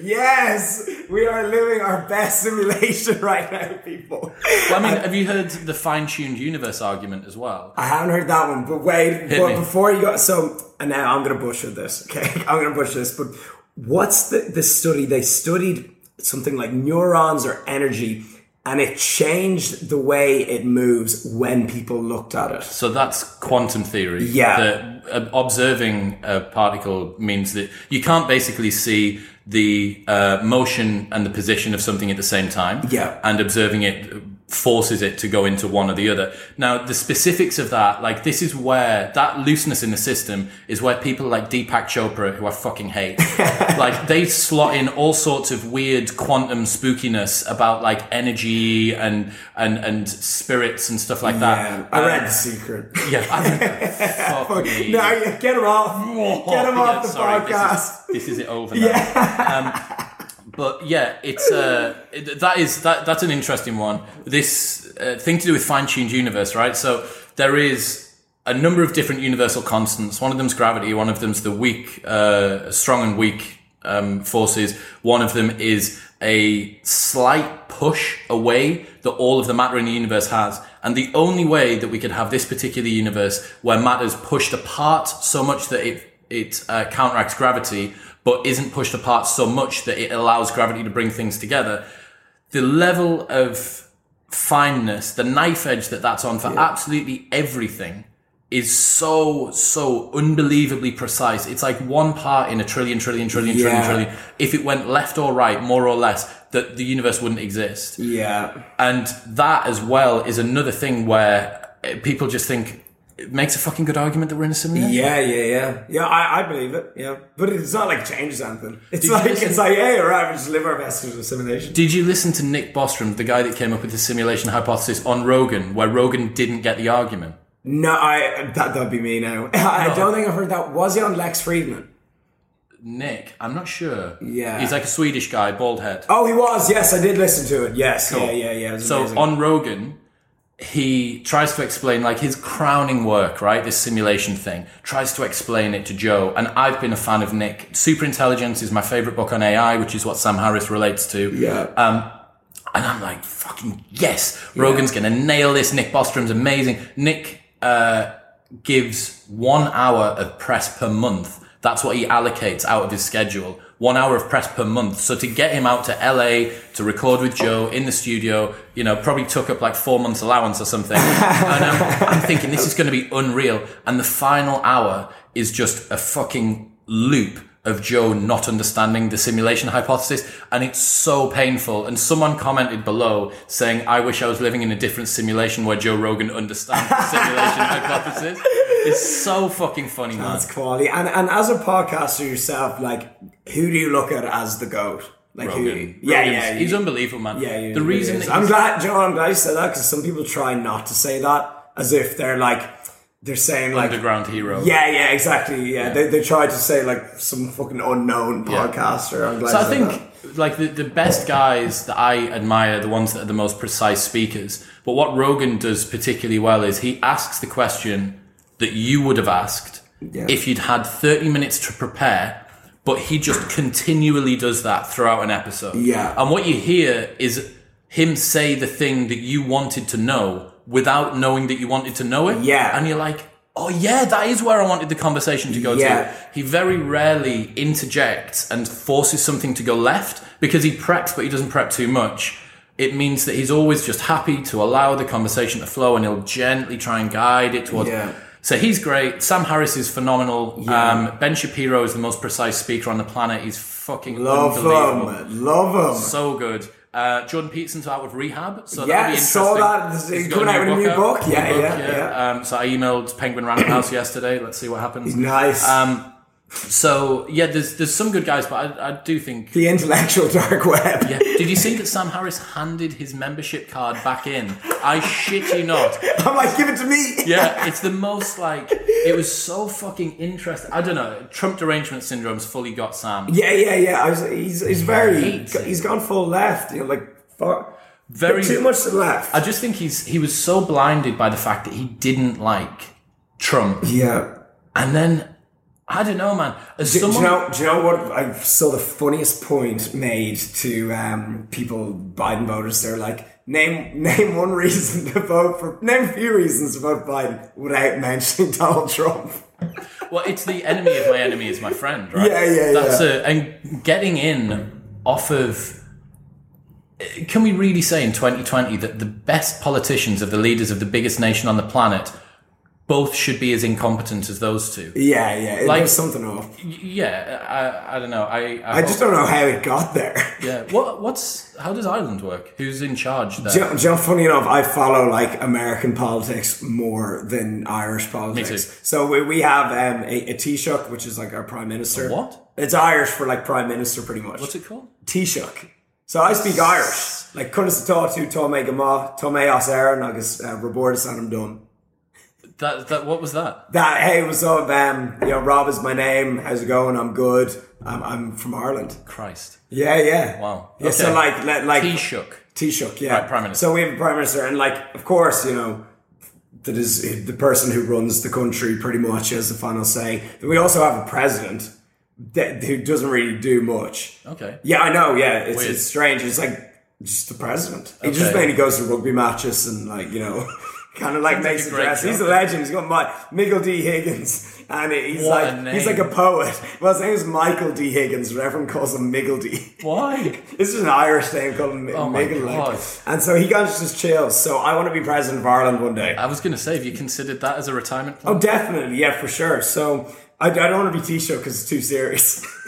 Yes, we are living our best simulation *laughs* right now, people. Well, I mean, have you heard the fine-tuned universe argument as well? I haven't heard that one, but wait, Hit but me. before you go, so and now I'm gonna butcher this. Okay, *laughs* I'm gonna butcher this, but what's the the study? They studied something like neurons or energy, and it changed the way it moves when people looked at it. So that's quantum theory. Yeah. That uh, observing a particle means that you can't basically see the uh, motion and the position of something at the same time. Yeah. And observing it forces it to go into one or the other. Now, the specifics of that, like this is where that looseness in the system is where people like Deepak Chopra, who I fucking hate, *laughs* like they slot in all sorts of weird quantum spookiness about like energy and and and spirits and stuff like that. Yeah, I read Um, The Secret. yeah, I *laughs* fuck me. No, yeah, get him off. *laughs* Get him Yeah, off the sorry, this is- podcast. This is, it over now. Um, but yeah, it's uh, that is that that's an interesting one. This uh, thing to do with fine-tuned universe, right? So there is a number of different universal constants. One of them's gravity. One of them's the weak, uh, strong and weak um, forces. One of them is a slight push away that all of the matter in the universe has. And the only way that we could have this particular universe where matter's pushed apart so much that it, it uh, counteracts gravity, but isn't pushed apart so much that it allows gravity to bring things together. The level of fineness, the knife edge that that's on for absolutely everything is so, so unbelievably precise. It's like one part in a trillion, trillion, trillion, trillion, Yeah. trillion. If it went left or right, more or less, that the universe wouldn't exist. Yeah. And that as well is another thing where people just think it makes a fucking good argument that we're in a simulation. Yeah, yeah, yeah. Yeah, I, I believe it. Yeah. But it's not like it changes anything. It's Did like, it's like, hey, alright, we just live our best in a simulation. Did you listen to Nick Bostrom, the guy that came up with the simulation hypothesis on Rogan, where Rogan didn't get the argument? No, I, that, that'd be me now. *laughs* I No. don't think I've heard that. Was he on Lex Fridman? Nick, I'm not sure. Yeah. He's like a Swedish guy, bald head. Oh, he was. Yes, I did listen to it. Yes. Cool. Yeah, yeah, yeah. So amazing. on Rogan, he tries to explain like his crowning work, right? This simulation thing, tries to explain it to Joe. And I've been a fan of Nick. Super Intelligence is my favorite book on AI, which is what Sam Harris relates to. Yeah. Um, and I'm like, fucking yes, Rogan's gonna nail this. Nick Bostrom's amazing. Nick uh, gives one hour of press per month. That's what he allocates out of his schedule. One hour of press per month. So to get him out to LA to record with Joe in the studio, you know, probably took up like four months allowance or something. *laughs* and um, I'm thinking this is going to be unreal. And the final hour is just a fucking loop of Joe not understanding the simulation hypothesis. And it's so painful. And someone commented below saying, I wish I was living in a different simulation where Joe Rogan understands the simulation hypothesis. *laughs* It's so fucking funny, man. That's quality. And and as a podcaster yourself, like, who do you look at as the goat? Like, Rogan. who? Yeah, Rogan's- yeah. He's you- unbelievable, man. Yeah, he the reason is. I'm he's- glad, Joe. I'm glad you said that because some people try not to say that as if they're like they're saying like underground hero. Yeah, yeah, exactly. Yeah, They, they try to say like some fucking unknown podcaster. I'm glad. So I think that. like the, the best guys that I admire, the ones that are the most precise speakers. But what Rogan does particularly well is he asks the question that you would have asked Yeah. if you'd had 30 minutes to prepare, but he just continually does that throughout an episode. Yeah. And what you hear is him say the thing that you wanted to know without knowing that you wanted to know it. Yeah. And you're like, oh yeah, that is where I wanted the conversation to go Yeah. to. He very rarely interjects and forces something to go left because he preps, but he doesn't prep too much. It means that he's always just happy to allow the conversation to flow and he'll gently try and guide it towards. Yeah. So he's great. Sam Harris is phenomenal. Yeah. Um, ben Shapiro is the most precise speaker on the planet. He's fucking love him, love him. So good. Uh, Jordan Peterson's out with rehab, so Yeah, that'll be saw that. He's coming out with a new book. out. Yeah, New yeah, Um, so I emailed Penguin Random House *coughs* yesterday. Let's see what happens. Nice. Um, so yeah, there's there's some good guys, but I, I do think. the intellectual dark web. Yeah. Did you see that Sam Harris handed his membership card back in? I shit you not. *laughs* I'm like, give it to me. Yeah, *laughs* it's the most like it was so fucking interesting. I don't know. Trump derangement syndrome's fully got Sam. Yeah, yeah, yeah. I was, he's he's very he's gone full left. You know, like fuck, Very too much to the left. I just think he's he was so blinded by the fact that he didn't like Trump, yeah. and then I don't know, man. As Do, do you know? Do you know what? I saw the funniest point made to um, people, Biden voters. They're like, name *laughs* name one reason to vote for. Name a few reasons to vote Biden without mentioning *laughs* Donald Trump. well, it's the enemy of my enemy is my friend, right? Yeah, yeah, That's yeah. A, and getting in off of. Can we really say in 2020 that the best politicians of the leaders of the biggest nation on the planet both should be as incompetent as those two? Yeah, yeah. Like- something off. Yeah, I, I don't know. I I, I just don't know how it got there. *laughs* Yeah. What what's how does Ireland work? Who's in charge there? Do you, do you know, funny enough, I follow like American politics more than Irish politics. So we, we have um, a, a Taoiseach, which is like our prime minister. what? It's Irish for like prime minister, pretty much. What's it called? Taoiseach. So I speak Irish. Like, Cunas atá tú tá mé go má, tá mé as éireann agus uh, rebordas done. That that what was that? That, hey, what's up? Um, you know, Rob is my name. How's it going? I'm good. I'm, I'm from Ireland. Christ. Yeah, yeah. Wow. Yeah, so like, like, Taoiseach. Taoiseach, yeah. Right, Prime Minister. So we have a Prime Minister, and like, of course, you know, that is the person who runs the country pretty much has the final say. Then we also have a president, that, who doesn't really do much. Okay. Yeah, I know. Yeah, it's, Weird. it's strange. It's like just the president. He just mainly goes to rugby matches and like you know, kind of like Sounds like makes a a dress. He's a legend. He's got my Miguel D Higgins, and he's What like he's like a poet. *laughs* Well, his name is Michael D Higgins. Everyone calls him Miguel D. Why? *laughs* This is an Irish name called him Oh Miguel. Like. And so he of just chills. So I want to be president of Ireland one day. I was going to say, have you considered that as a retirement oh, plan? Oh, definitely, yeah, for sure. So I, I don't want to be Taoiseach because it's too serious. *laughs*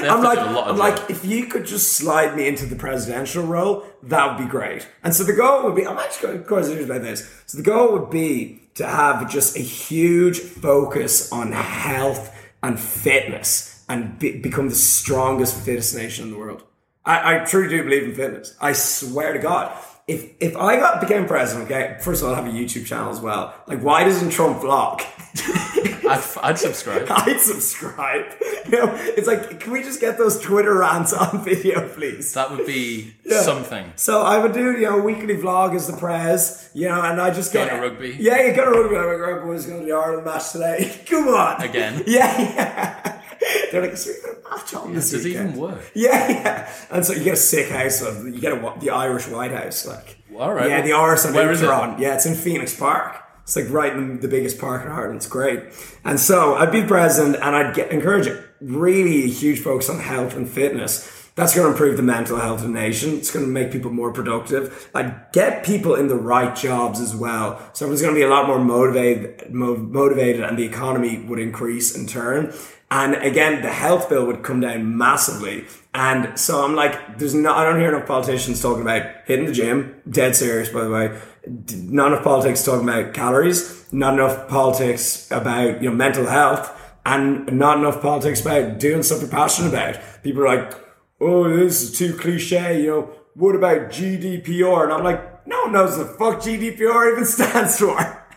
I'm like, do a lot I'm like, if you could just slide me into the presidential role, that would be great. And so the goal would be, I'm actually quite serious about this. So the goal would be to have just a huge focus on health and fitness and be, become the strongest, fittest nation in the world. I, I truly do believe in fitness. I swear to God. If, if I got became president, okay, first of all, I'd have a YouTube channel as well. Like, why doesn't Trump vlog? *laughs* I'd, I'd subscribe. *laughs* I'd subscribe. You know, it's like, can we just get those Twitter rants on video, please? That would be *laughs* something. So I would do, you know, a weekly vlog as the prez, you know, and I just Go to rugby. Yeah, you go to rugby. I'm like, right, boys, going to the Ireland match today. *laughs* Come on, Again? Yeah, yeah. They're like, so you're gonna match on this Does it even work? Yeah, yeah. And so you get a sick house. Of, you get a, the Irish White House, like. All right. Yeah, the Irish Where is it? on. Yeah, it's in Phoenix Park. It's like right in the biggest park in Ireland. It's great. And so I'd be president and I'd get encourage it. Really huge focus on health and fitness. That's going to improve the mental health of the nation. It's going to make people more productive. I'd get people in the right jobs as well. So everyone's going to be a lot more motivated, motivated and the economy would increase in turn. And again, the health bill would come down massively. And so I'm like, there's not, I don't hear enough politicians talking about hitting the gym. Dead serious, by the way. Not enough politics talking about calories. Not enough politics about, you know, mental health. And not enough politics about doing stuff you're passionate about. People are like, oh, this is too cliche, you know, what about GDPR? And I'm like, no one knows the fuck GDPR even *laughs* stands for. *laughs*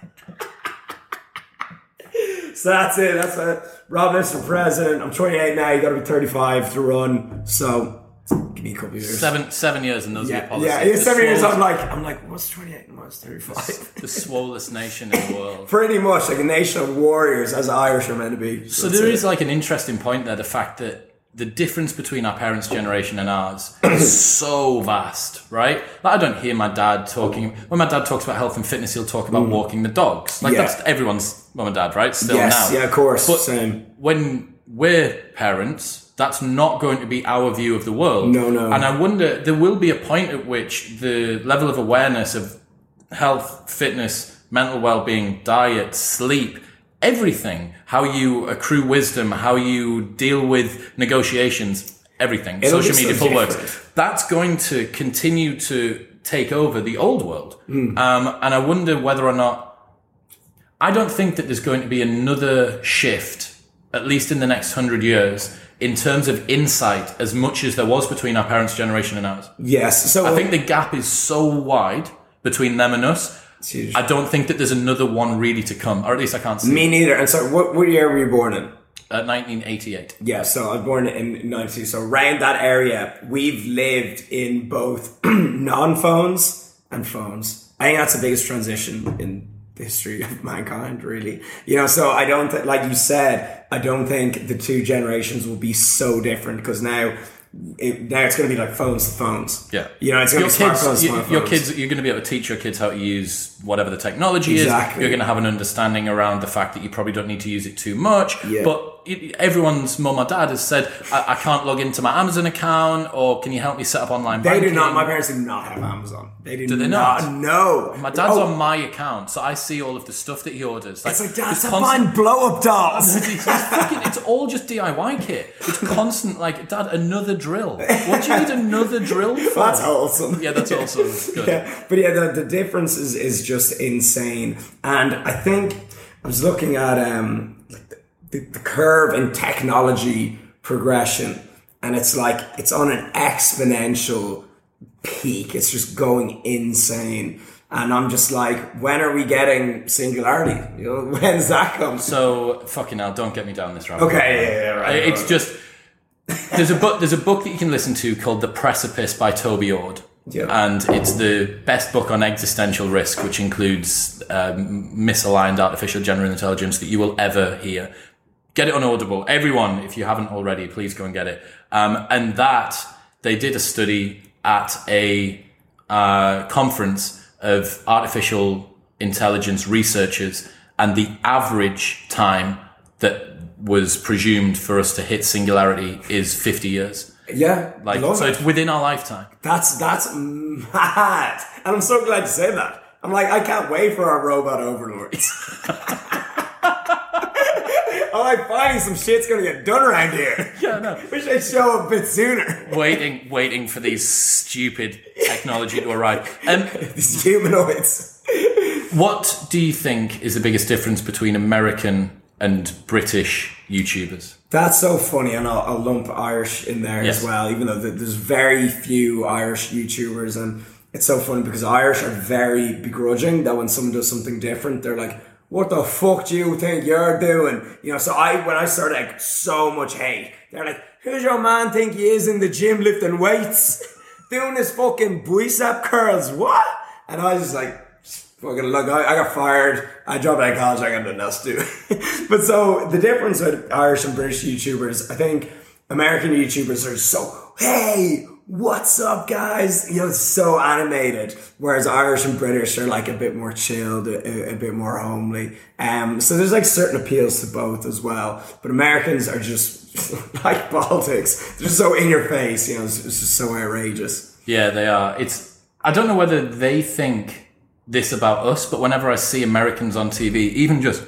So that's it. That's it. Rob for president. I'm 28 now. You got to be 35 to run. So give me a couple of years. Seven seven years and those are your yeah, policies. yeah. The seven years, I'm like, I'm like, what's 28 and what's 35? *laughs* the swollest nation in the world. Pretty much like a nation of warriors, as Irish are meant to be. So that's there it. is like an interesting point there, the fact that the difference between our parents' generation and ours is *coughs* so vast, right? Like I don't hear my dad talking when my dad talks about health and fitness, he'll talk about walking the dogs. Like Mm. Yeah. that's everyone's mum and dad, right? Still Yes, now. yeah, of course. But Same. when we're parents, that's not going to be our view of the world. No, no. And I wonder, there will be a point at which the level of awareness of health, fitness, mental well-being, diet, sleep, everything, how you accrue wisdom, how you deal with negotiations, everything, It'll social so media, full works. That's going to continue to take over the old world. Hmm. Um, and I wonder whether or not I don't think that there's going to be another shift, at least in the next hundred years, in terms of insight as much as there was between our parents' generation and ours. Yes. So I think the gap is so wide between them and us. I don't think that there's another one really to come, or at least I can't see. me neither. And so, what, what year were you born in? Uh, at 1988. Yeah, so I was born in 90. So around that area, we've lived in both *clears throat* non-phones and phones. I think that's the biggest transition in the history of mankind, really. You know, so I don't think, like you said, I don't think the two generations will be so different because now, it, now it's going to be like phones to phones. Yeah. You know, it's going Your to be kids, smartphones. your kids, you're going to be able to teach your kids how to use whatever the technology Exactly. is. You're going to have an understanding around the fact that you probably don't need to use it too much. Yeah. But everyone's mum or dad has said, I, I can't log into my Amazon account, or can you help me set up online They banking? do not. My parents do not have Amazon. They do, Do they not. not? No. My dad's Oh, on my account, so I see all of the stuff that he orders. It's like, Dad, it's stop constant- buying blow up dolls. it's, fucking, it's all just DIY kit. It's constant, like, Dad, another drill. What do you need another drill *laughs* for? That's awesome. Yeah, that's awesome. Good. yeah, but yeah, the, the difference is, is just insane. And I think I was looking at um, like the, the, curve in technology progression, and it's like it's on an exponential peak. It's just going insane. And I'm just like, when are we getting singularity? You know, *laughs* when's that come? So, fucking hell, don't get me down this road. Okay, yeah, yeah, right. It's just there's a book there's a book that you can listen to called The Precipice by Toby Ord. Yeah. And it's the best book on existential risk, which includes um, misaligned artificial general intelligence that you will ever hear. Get it on Audible. Everyone, if you haven't already, please go and get it. Um, and that they did a study at a uh, conference of artificial intelligence researchers, and the average time that was presumed for us to hit singularity is 50 years. Yeah, Like, so it. it's within our lifetime. That's that's mad, and I'm so glad you say that. I'm like, I can't wait for our robot overlords. *laughs* I'm like, finally, some shit's gonna get done around here. *laughs* Yeah, no. *laughs* Wish they'd show up a bit sooner. waiting, waiting for these stupid technology to arrive. Um, *laughs* These humanoids. what do you think is the biggest difference between American and British YouTubers? That's so funny, and I'll, I'll lump Irish in there Yes. as well, even though there's very few Irish YouTubers, and it's so funny because Irish are very begrudging that when someone does something different, they're like, "What the fuck do you think you're doing?" You know. So I, when I started, like, so much hate. They're like, "Who's your man think he is in the gym lifting weights, *laughs* doing his fucking bicep curls? What?" And I was just like, Fucking look, I, I got fired. I dropped out of college. I got nothing else to do. *laughs* but so the difference with Irish and British YouTubers, I think American YouTubers are so, hey, what's up, guys? You know, it's so animated. Whereas Irish and British are like a bit more chilled, a, a bit more homely. Um, so there's like certain appeals to both as well. But Americans are just *laughs* like politics. They're so in your face. You know, it's, it's just so outrageous. Yeah, they are. It's. I don't know whether they think this about us, but whenever I see Americans on TV, even just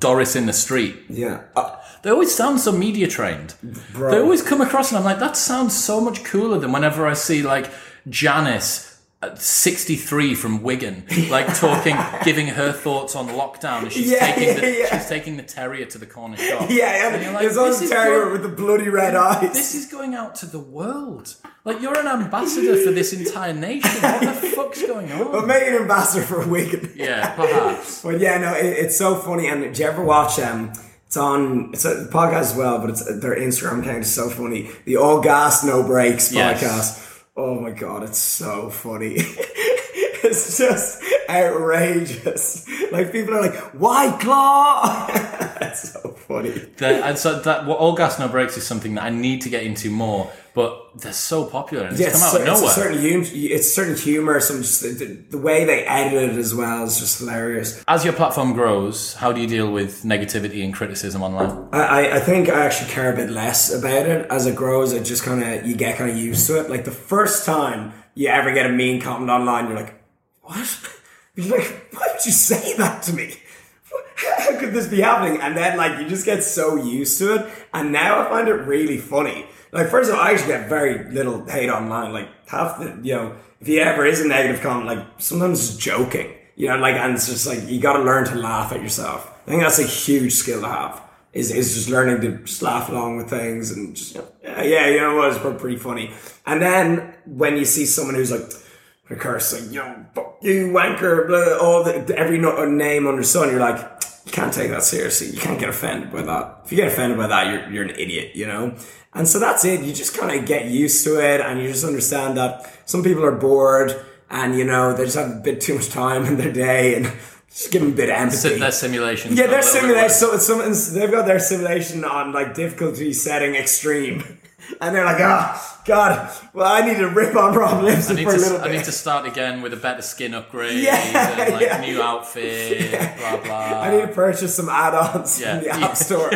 Doris in the street, Yeah. Uh, they always sound so media trained. Bro. They always come across, and I'm like, that sounds so much cooler than whenever I see like Janice. At 63 from Wigan, *laughs* like talking, giving her thoughts on lockdown, and she's Yeah, taking the yeah, she's taking the terrier to the corner shop. *laughs* Yeah, yeah. like, this is terrier go- with the bloody red eyes. This is going out to the world. Like you're an ambassador for this entire nation. What the *laughs* fuck's going on? but on? make an ambassador for Wigan. Yeah, perhaps. But yeah, no, it, it's so funny. And do you ever watch um? It's on. It's a podcast as well, but it's their Instagram account is so funny. The All Gas No Brakes Yes. podcast. Oh my god, it's so funny. *laughs* it's just outrageous. Like people are like, "White Claw." *laughs* it's so funny. The, and so that what all gas no brakes is something that I need to get into more, but they're so popular and it's Yeah, come out so- of it's certain hum- it's certain humor. Some just the, the, way they edit it as well is just hilarious. As your platform grows, how do you deal with negativity and criticism online? I, I- I think I actually care a bit less about it as it grows. It just kind of you get kind of used to it. Like the first time you ever get a mean comment online, you're like, "What?" *laughs* You're like, "Why would you say that to me? How could this be happening?" And then like you just get so used to it, and now I find it really funny. Like first of all, I actually get very little hate online. Like half the you know, if you ever is a negative comment, like sometimes it's joking. You know, like and it's just like you got to learn to laugh at yourself. I think that's a huge skill to have is, is just learning to just laugh along with things and just yeah, yeah you know what it's pretty funny and then when you see someone who's like like you know fuck you wanker blah, all the every no, name under sun you're like you can't take that seriously. You can't get offended by that. If you get offended by that you're, you're an idiot you know? And so that's it. You just kind of get used to it and you just understand that some people are bored and you know they just have a bit too much time in their day and just give them a bit of empathy. Their simulation. yeah, their simulation. So it's some, they've got their simulation on like difficulty setting extreme, and they're like, ah, God. Well, I need to rip on Rob Lipsett for a little bit. I need to start again with a better skin upgrade Yeah, and like yeah. new outfit, blah blah. I need to purchase some add-ons Yeah. from the *laughs* App Store.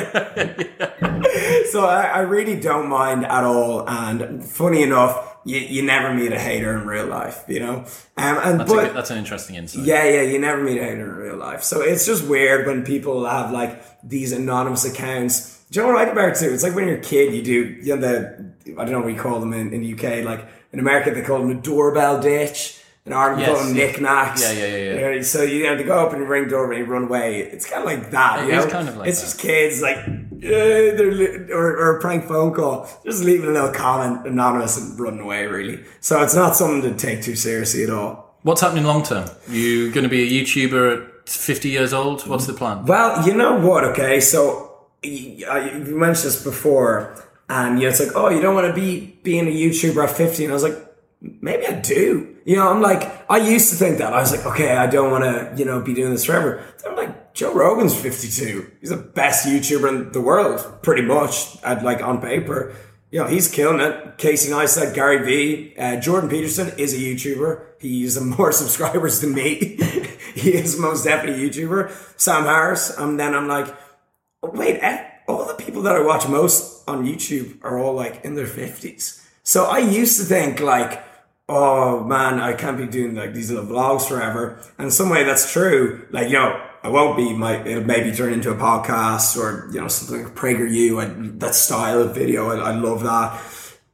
so I, I really don't mind at all. And funny enough, you, you never meet a hater in real life, you know. Um, and that's, but good- that's an interesting insight. Yeah, yeah, you never meet a hater in real life. So it's just weird when people have like these anonymous accounts. Do you know what I like about it too? It's like when you're a kid, you do, you know, the, I don't know what you call them in, in the UK. Like in America, they call them a doorbell ditch. In Ireland, we call them yeah. knickknacks. Yeah, yeah, yeah, yeah. You know, So you have to go up and ring doorbell and you run away. It's kind of like that. It you know? kind of like It's that. just kids like, yeah, they're li- or, or a prank phone call. Just leaving a little comment anonymous and running away, really. So it's not something to take too seriously at all. What's happening long term? You going to be a YouTuber at 50 years old? What's the plan? Well, you know what? Okay, so you mentioned this before, and you know, it's like, oh, you don't want to be being a YouTuber at fifty, and I was like, maybe I do. You know, I'm like, I used to think that. I was like, okay, I don't want to, you know, be doing this forever. Then I'm like, Joe Rogan's 52. He's the best YouTuber in the world, pretty much, at like on paper. You know, he's killing it. Casey Neistat, Gary Vee, uh, Jordan Peterson is a YouTuber. He's *laughs* more subscribers than me. *laughs* he is most definitely a YouTuber. Sam Harris, and then I'm like, wait, eh, all the people that I watch most on YouTube are all like in their 50s. So I used to think like, oh man, I can't be doing like these little vlogs forever. And in some way that's true. Like, you know, I won't be my, it'll maybe turn into a podcast or, you know, something like PragerU and that style of video. I, I love that.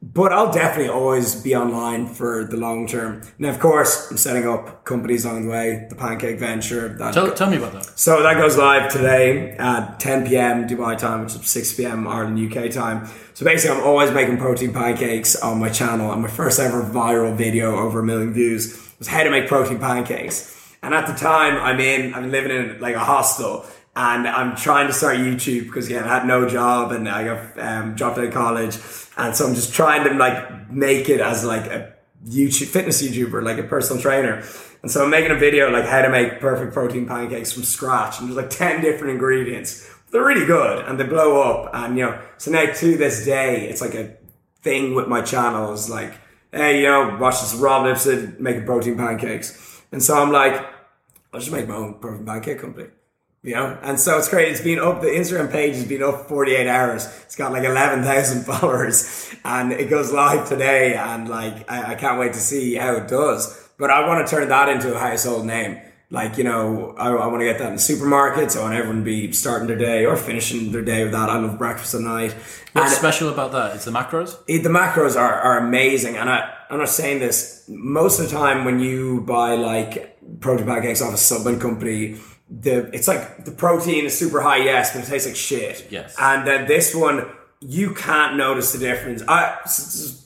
But I'll definitely always be online for the long term. And of course, I'm setting up companies along the way, the Pancake Venture. That Tell, tell me about that. so that goes live today at 10 p.m. Dubai time, which is 6 p.m. Ireland UK time. So basically, I'm always making protein pancakes on my channel, and my first ever viral video over a million views was how to make protein pancakes. And at the time, I'm in, I'm living in like a hostel, and I'm trying to start YouTube because again, I had no job and I got um, dropped out of college, and so I'm just trying to like make it as like a YouTube fitness YouTuber, like a personal trainer. And so I'm making a video like how to make perfect protein pancakes from scratch, and there's like ten different ingredients. They're really good, and they blow up. And you know, so now to this day, it's like a thing with my channel. Is like, hey, you know, watch this Rob Lipsett making protein pancakes, and so I'm like, I'll just make my own protein pancake company. You know, and so it's great. It's been up. The Instagram page has been up 48 hours. It's got like 11,000 *laughs* followers, and it goes live today. And like, I, I can't wait to see how it does. But I want to turn that into a household name. Like, you know, I, I want to get that in supermarkets. I want everyone to be starting their day or finishing their day with that. I love breakfast at night. What's And- special about that? It's the macros. it, the macros are, are amazing and I, i'm not saying this most of the time when you buy like protein pancakes off a supplement company the it's like the protein is super high yes but it tastes like shit Yes. and then this one you can't notice the difference i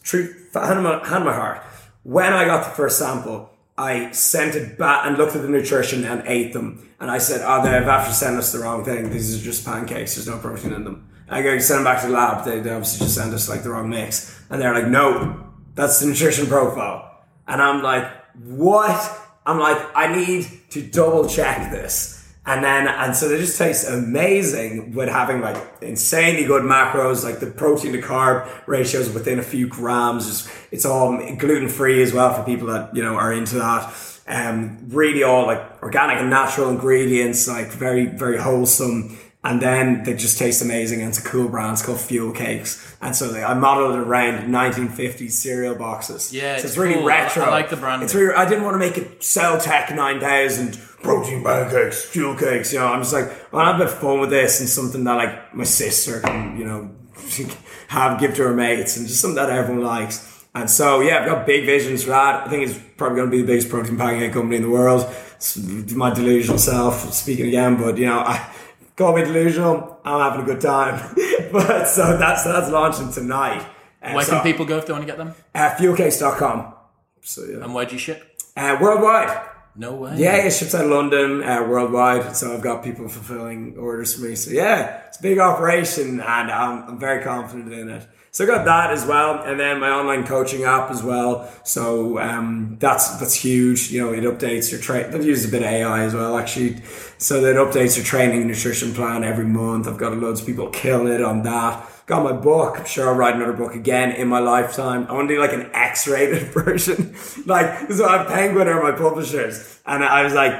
true hand my, hand my heart when i got the first sample I sent it back and looked at the nutrition and ate them. And I said, oh, they've after sent us the wrong thing. These are just pancakes. There's no protein in them. I go send them back to the lab. They, they obviously just sent us like the wrong mix. And they're like, no, that's the nutrition profile. And I'm like, what? I'm like, I need to double check this. And then, and so they just taste amazing with having like insanely good macros, like the protein to carb ratios within a few grams. Just, it's all gluten free as well for people that, you know, are into that. Um, really all like organic and natural ingredients, like very, very wholesome. And then they just taste amazing. And it's a cool brand. It's called Fuel Cakes. And so they, I modeled it around 1950s cereal boxes. Yeah, so it's it's really cool. Retro. I like the brand. It's really, I didn't want to make it Celltech 9000 protein pancakes, fuel cakes. You know, I'm just like, well, I'll have a bit of fun with this and something that like my sister can, you know, *laughs* have give to her mates and just something that everyone likes. And so, yeah, I've got big visions for that. I think it's probably going to be the biggest protein pancake company in the world. It's my delusional self speaking again, but you know, I call me delusional. I'm having a good time. *laughs* but so that's that's launching tonight. And Where so, can people go if they want to get them? Uh, fuelcakes.com. So yeah, And where do you ship? uh, worldwide. No way. Yeah, it ships out of London, uh, worldwide. So I've got people fulfilling orders for me. So yeah, it's a big operation, and I'm, I'm very confident in it. So I got that as well, and then my online coaching app as well. So um, that's that's huge. You know, it updates your train. They've used a bit of AI as well, actually. So that updates your training nutrition plan every month. I've got loads of people killing it on that. Got my book. I'm sure I'll write another book again in my lifetime. I want to do like an X-rated *laughs* version. like, so I have Penguin are my publishers, and I was like,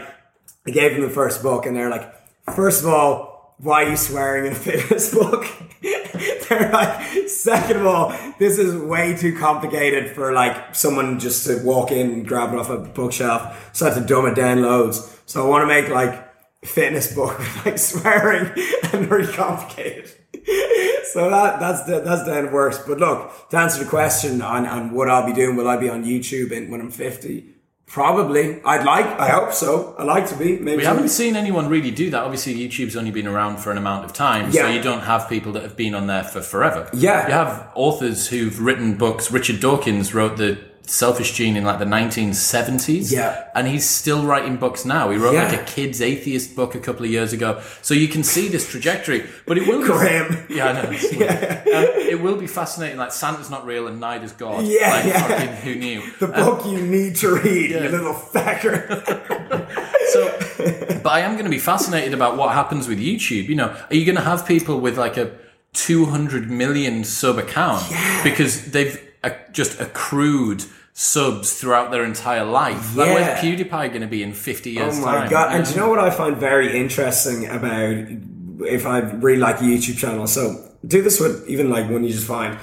I gave them the first book, and they're like, first of all, why are you swearing in a fitness *laughs* book? *laughs* they're like, second of all, this is way too complicated for like someone just to walk in and grab it off a bookshelf. So I had to dumb it down loads. So I want to make like fitness book like swearing and very complicated. *laughs* So that that's the, that's the end of works. But look, to answer the question on, on what I'll be doing, will I be on YouTube in, when I'm 50? Probably. I'd like, I hope so. I'd like to be. Maybe We haven't seen anyone really do that. Obviously, YouTube's only been around for an amount of time, so you don't have people that have been on there for forever. Yeah. You have authors who've written books. Richard Dawkins wrote The Selfish Gene in like the 1970s. Yeah. And he's still writing books now. He wrote Yeah. like a kid's atheist book a couple of years ago. So you can see this trajectory. But it will be. Graham. *laughs* Yeah, I know. *laughs* Weird. Um, it will be fascinating. Like, Santa's not real and neither's God. Yeah, Like, yeah. fucking who knew? The book you need to read, yeah. you little fecker. *laughs* So but I am going to be fascinated about what happens with YouTube. You know, are you going to have people with like a 200 million sub account because they've just accrued subs throughout their entire life? Like, Yeah. where's PewDiePie going to be in 50 years' Oh my time? god! And do you know what I find very interesting about if I really like a YouTube channel? So do this with even like one you just find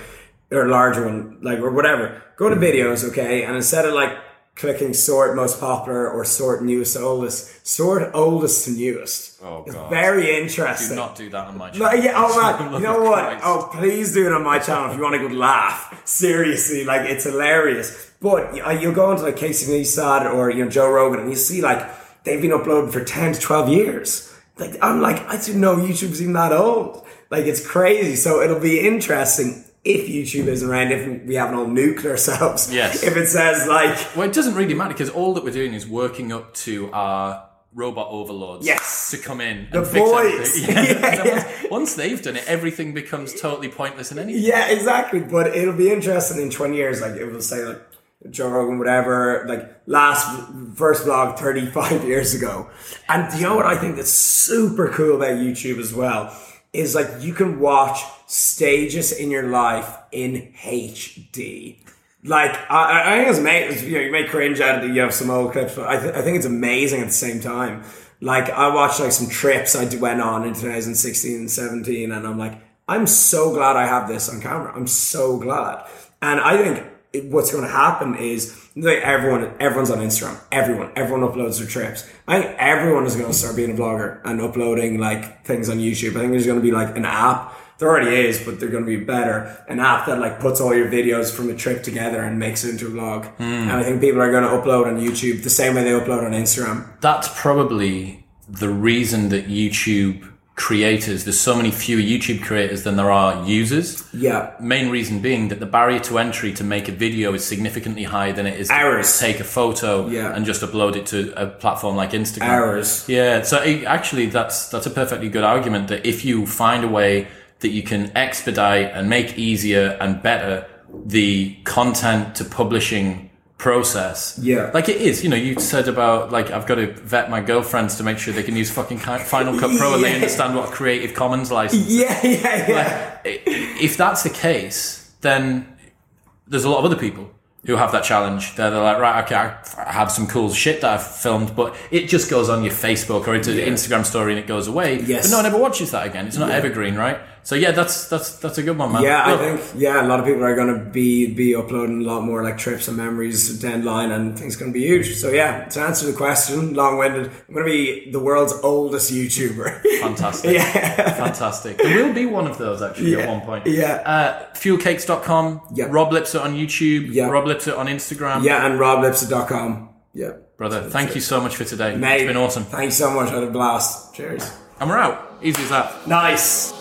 or a larger one, like or whatever. Go to videos, okay, and instead of like clicking sort most popular or sort newest oldest, sort oldest to newest. Oh, It's God. very interesting. Do not do that on my channel. yeah, oh man, *laughs* you know what? Christ. Oh, please do it on my channel if you want a good laugh. Seriously, like it's hilarious. But uh, you'll go into like Casey Neistat or you know Joe Rogan, and you see like they've been uploading for ten to twelve years. Like I'm like I didn't know YouTube's even that old. Like it's crazy. So it'll be interesting if YouTube isn't around. If we haven't all nuked ourselves. Yes. If it says like Well, it doesn't really matter because all that we're doing is working up to our robot overlords Yes. to come in The and fix boys. everything. *laughs* Yeah. *laughs* Yeah, yeah. Once, once they've done it, everything becomes totally pointless and anything. Yeah, exactly. But it'll be interesting in 20 years. Like, it will say, like, Joe Rogan, whatever, like, last first vlog 35 *laughs* years ago. And you know what I think that's super cool about YouTube as well? Is like, you can watch stages in your life in HD. Like, I, I think it's amazing. You know, you may cringe at it, you have some old clips, but I, th- I think it's amazing at the same time. Like, I watched, like, some trips I went on in 2016 and 17, and I'm like, I'm so glad I have this on camera. I'm so glad. And I think what's going to happen is like everyone, everyone's on Instagram. Everyone, everyone uploads their trips. I think everyone is going to start being a vlogger and uploading like things on YouTube. I think there's going to be like an app. There already is, but they're going to be better. An app that like puts all your videos from a trip together and makes it into a vlog. Hmm. And I think people are going to upload on YouTube the same way they upload on Instagram. That's probably the reason that YouTube creators, there's so many fewer YouTube creators than there are users. Yeah. Main reason being that the barrier to entry to make a video is significantly higher than it is to take a photo Yeah. and just upload it to a platform like Instagram. Hours. Yeah, so it, actually, that's that's a perfectly good argument that if you find a way that you can expedite and make easier and better the content to publishing process. Yeah. Like it is, you know, you said about like I've got to vet my girlfriends to make sure they can use fucking Final Cut Pro and they *laughs* understand what a Creative Commons license. is. Yeah, yeah, yeah. I- If that's the case, then there's a lot of other people who have that challenge. They're, they're like, right, okay, I have some cool shit that I've filmed, but it just goes on your Facebook or into Yeah. Instagram story and it goes away. Yes. But no one ever watches that again. It's not evergreen, right? So yeah, that's that's that's a good one, man. Yeah, I think yeah, a lot of people are going to be be uploading a lot more like trips and memories down line, and things going to be huge. So yeah, to answer the question, long winded, I'm going to be the world's oldest YouTuber. Fantastic. *laughs* yeah, Fantastic. There will be one of those actually at one point. Yeah. Uh, fuelcakes.com. Yeah. Rob Lipsett on YouTube. Yeah. Rob Lipsett on Instagram. yeah, and roblipsett.com. Yeah, Brother, thank you so much for today. Mate, It's been awesome. Thanks so much. I had a blast. Cheers. And we're out. Easy as that. Nice.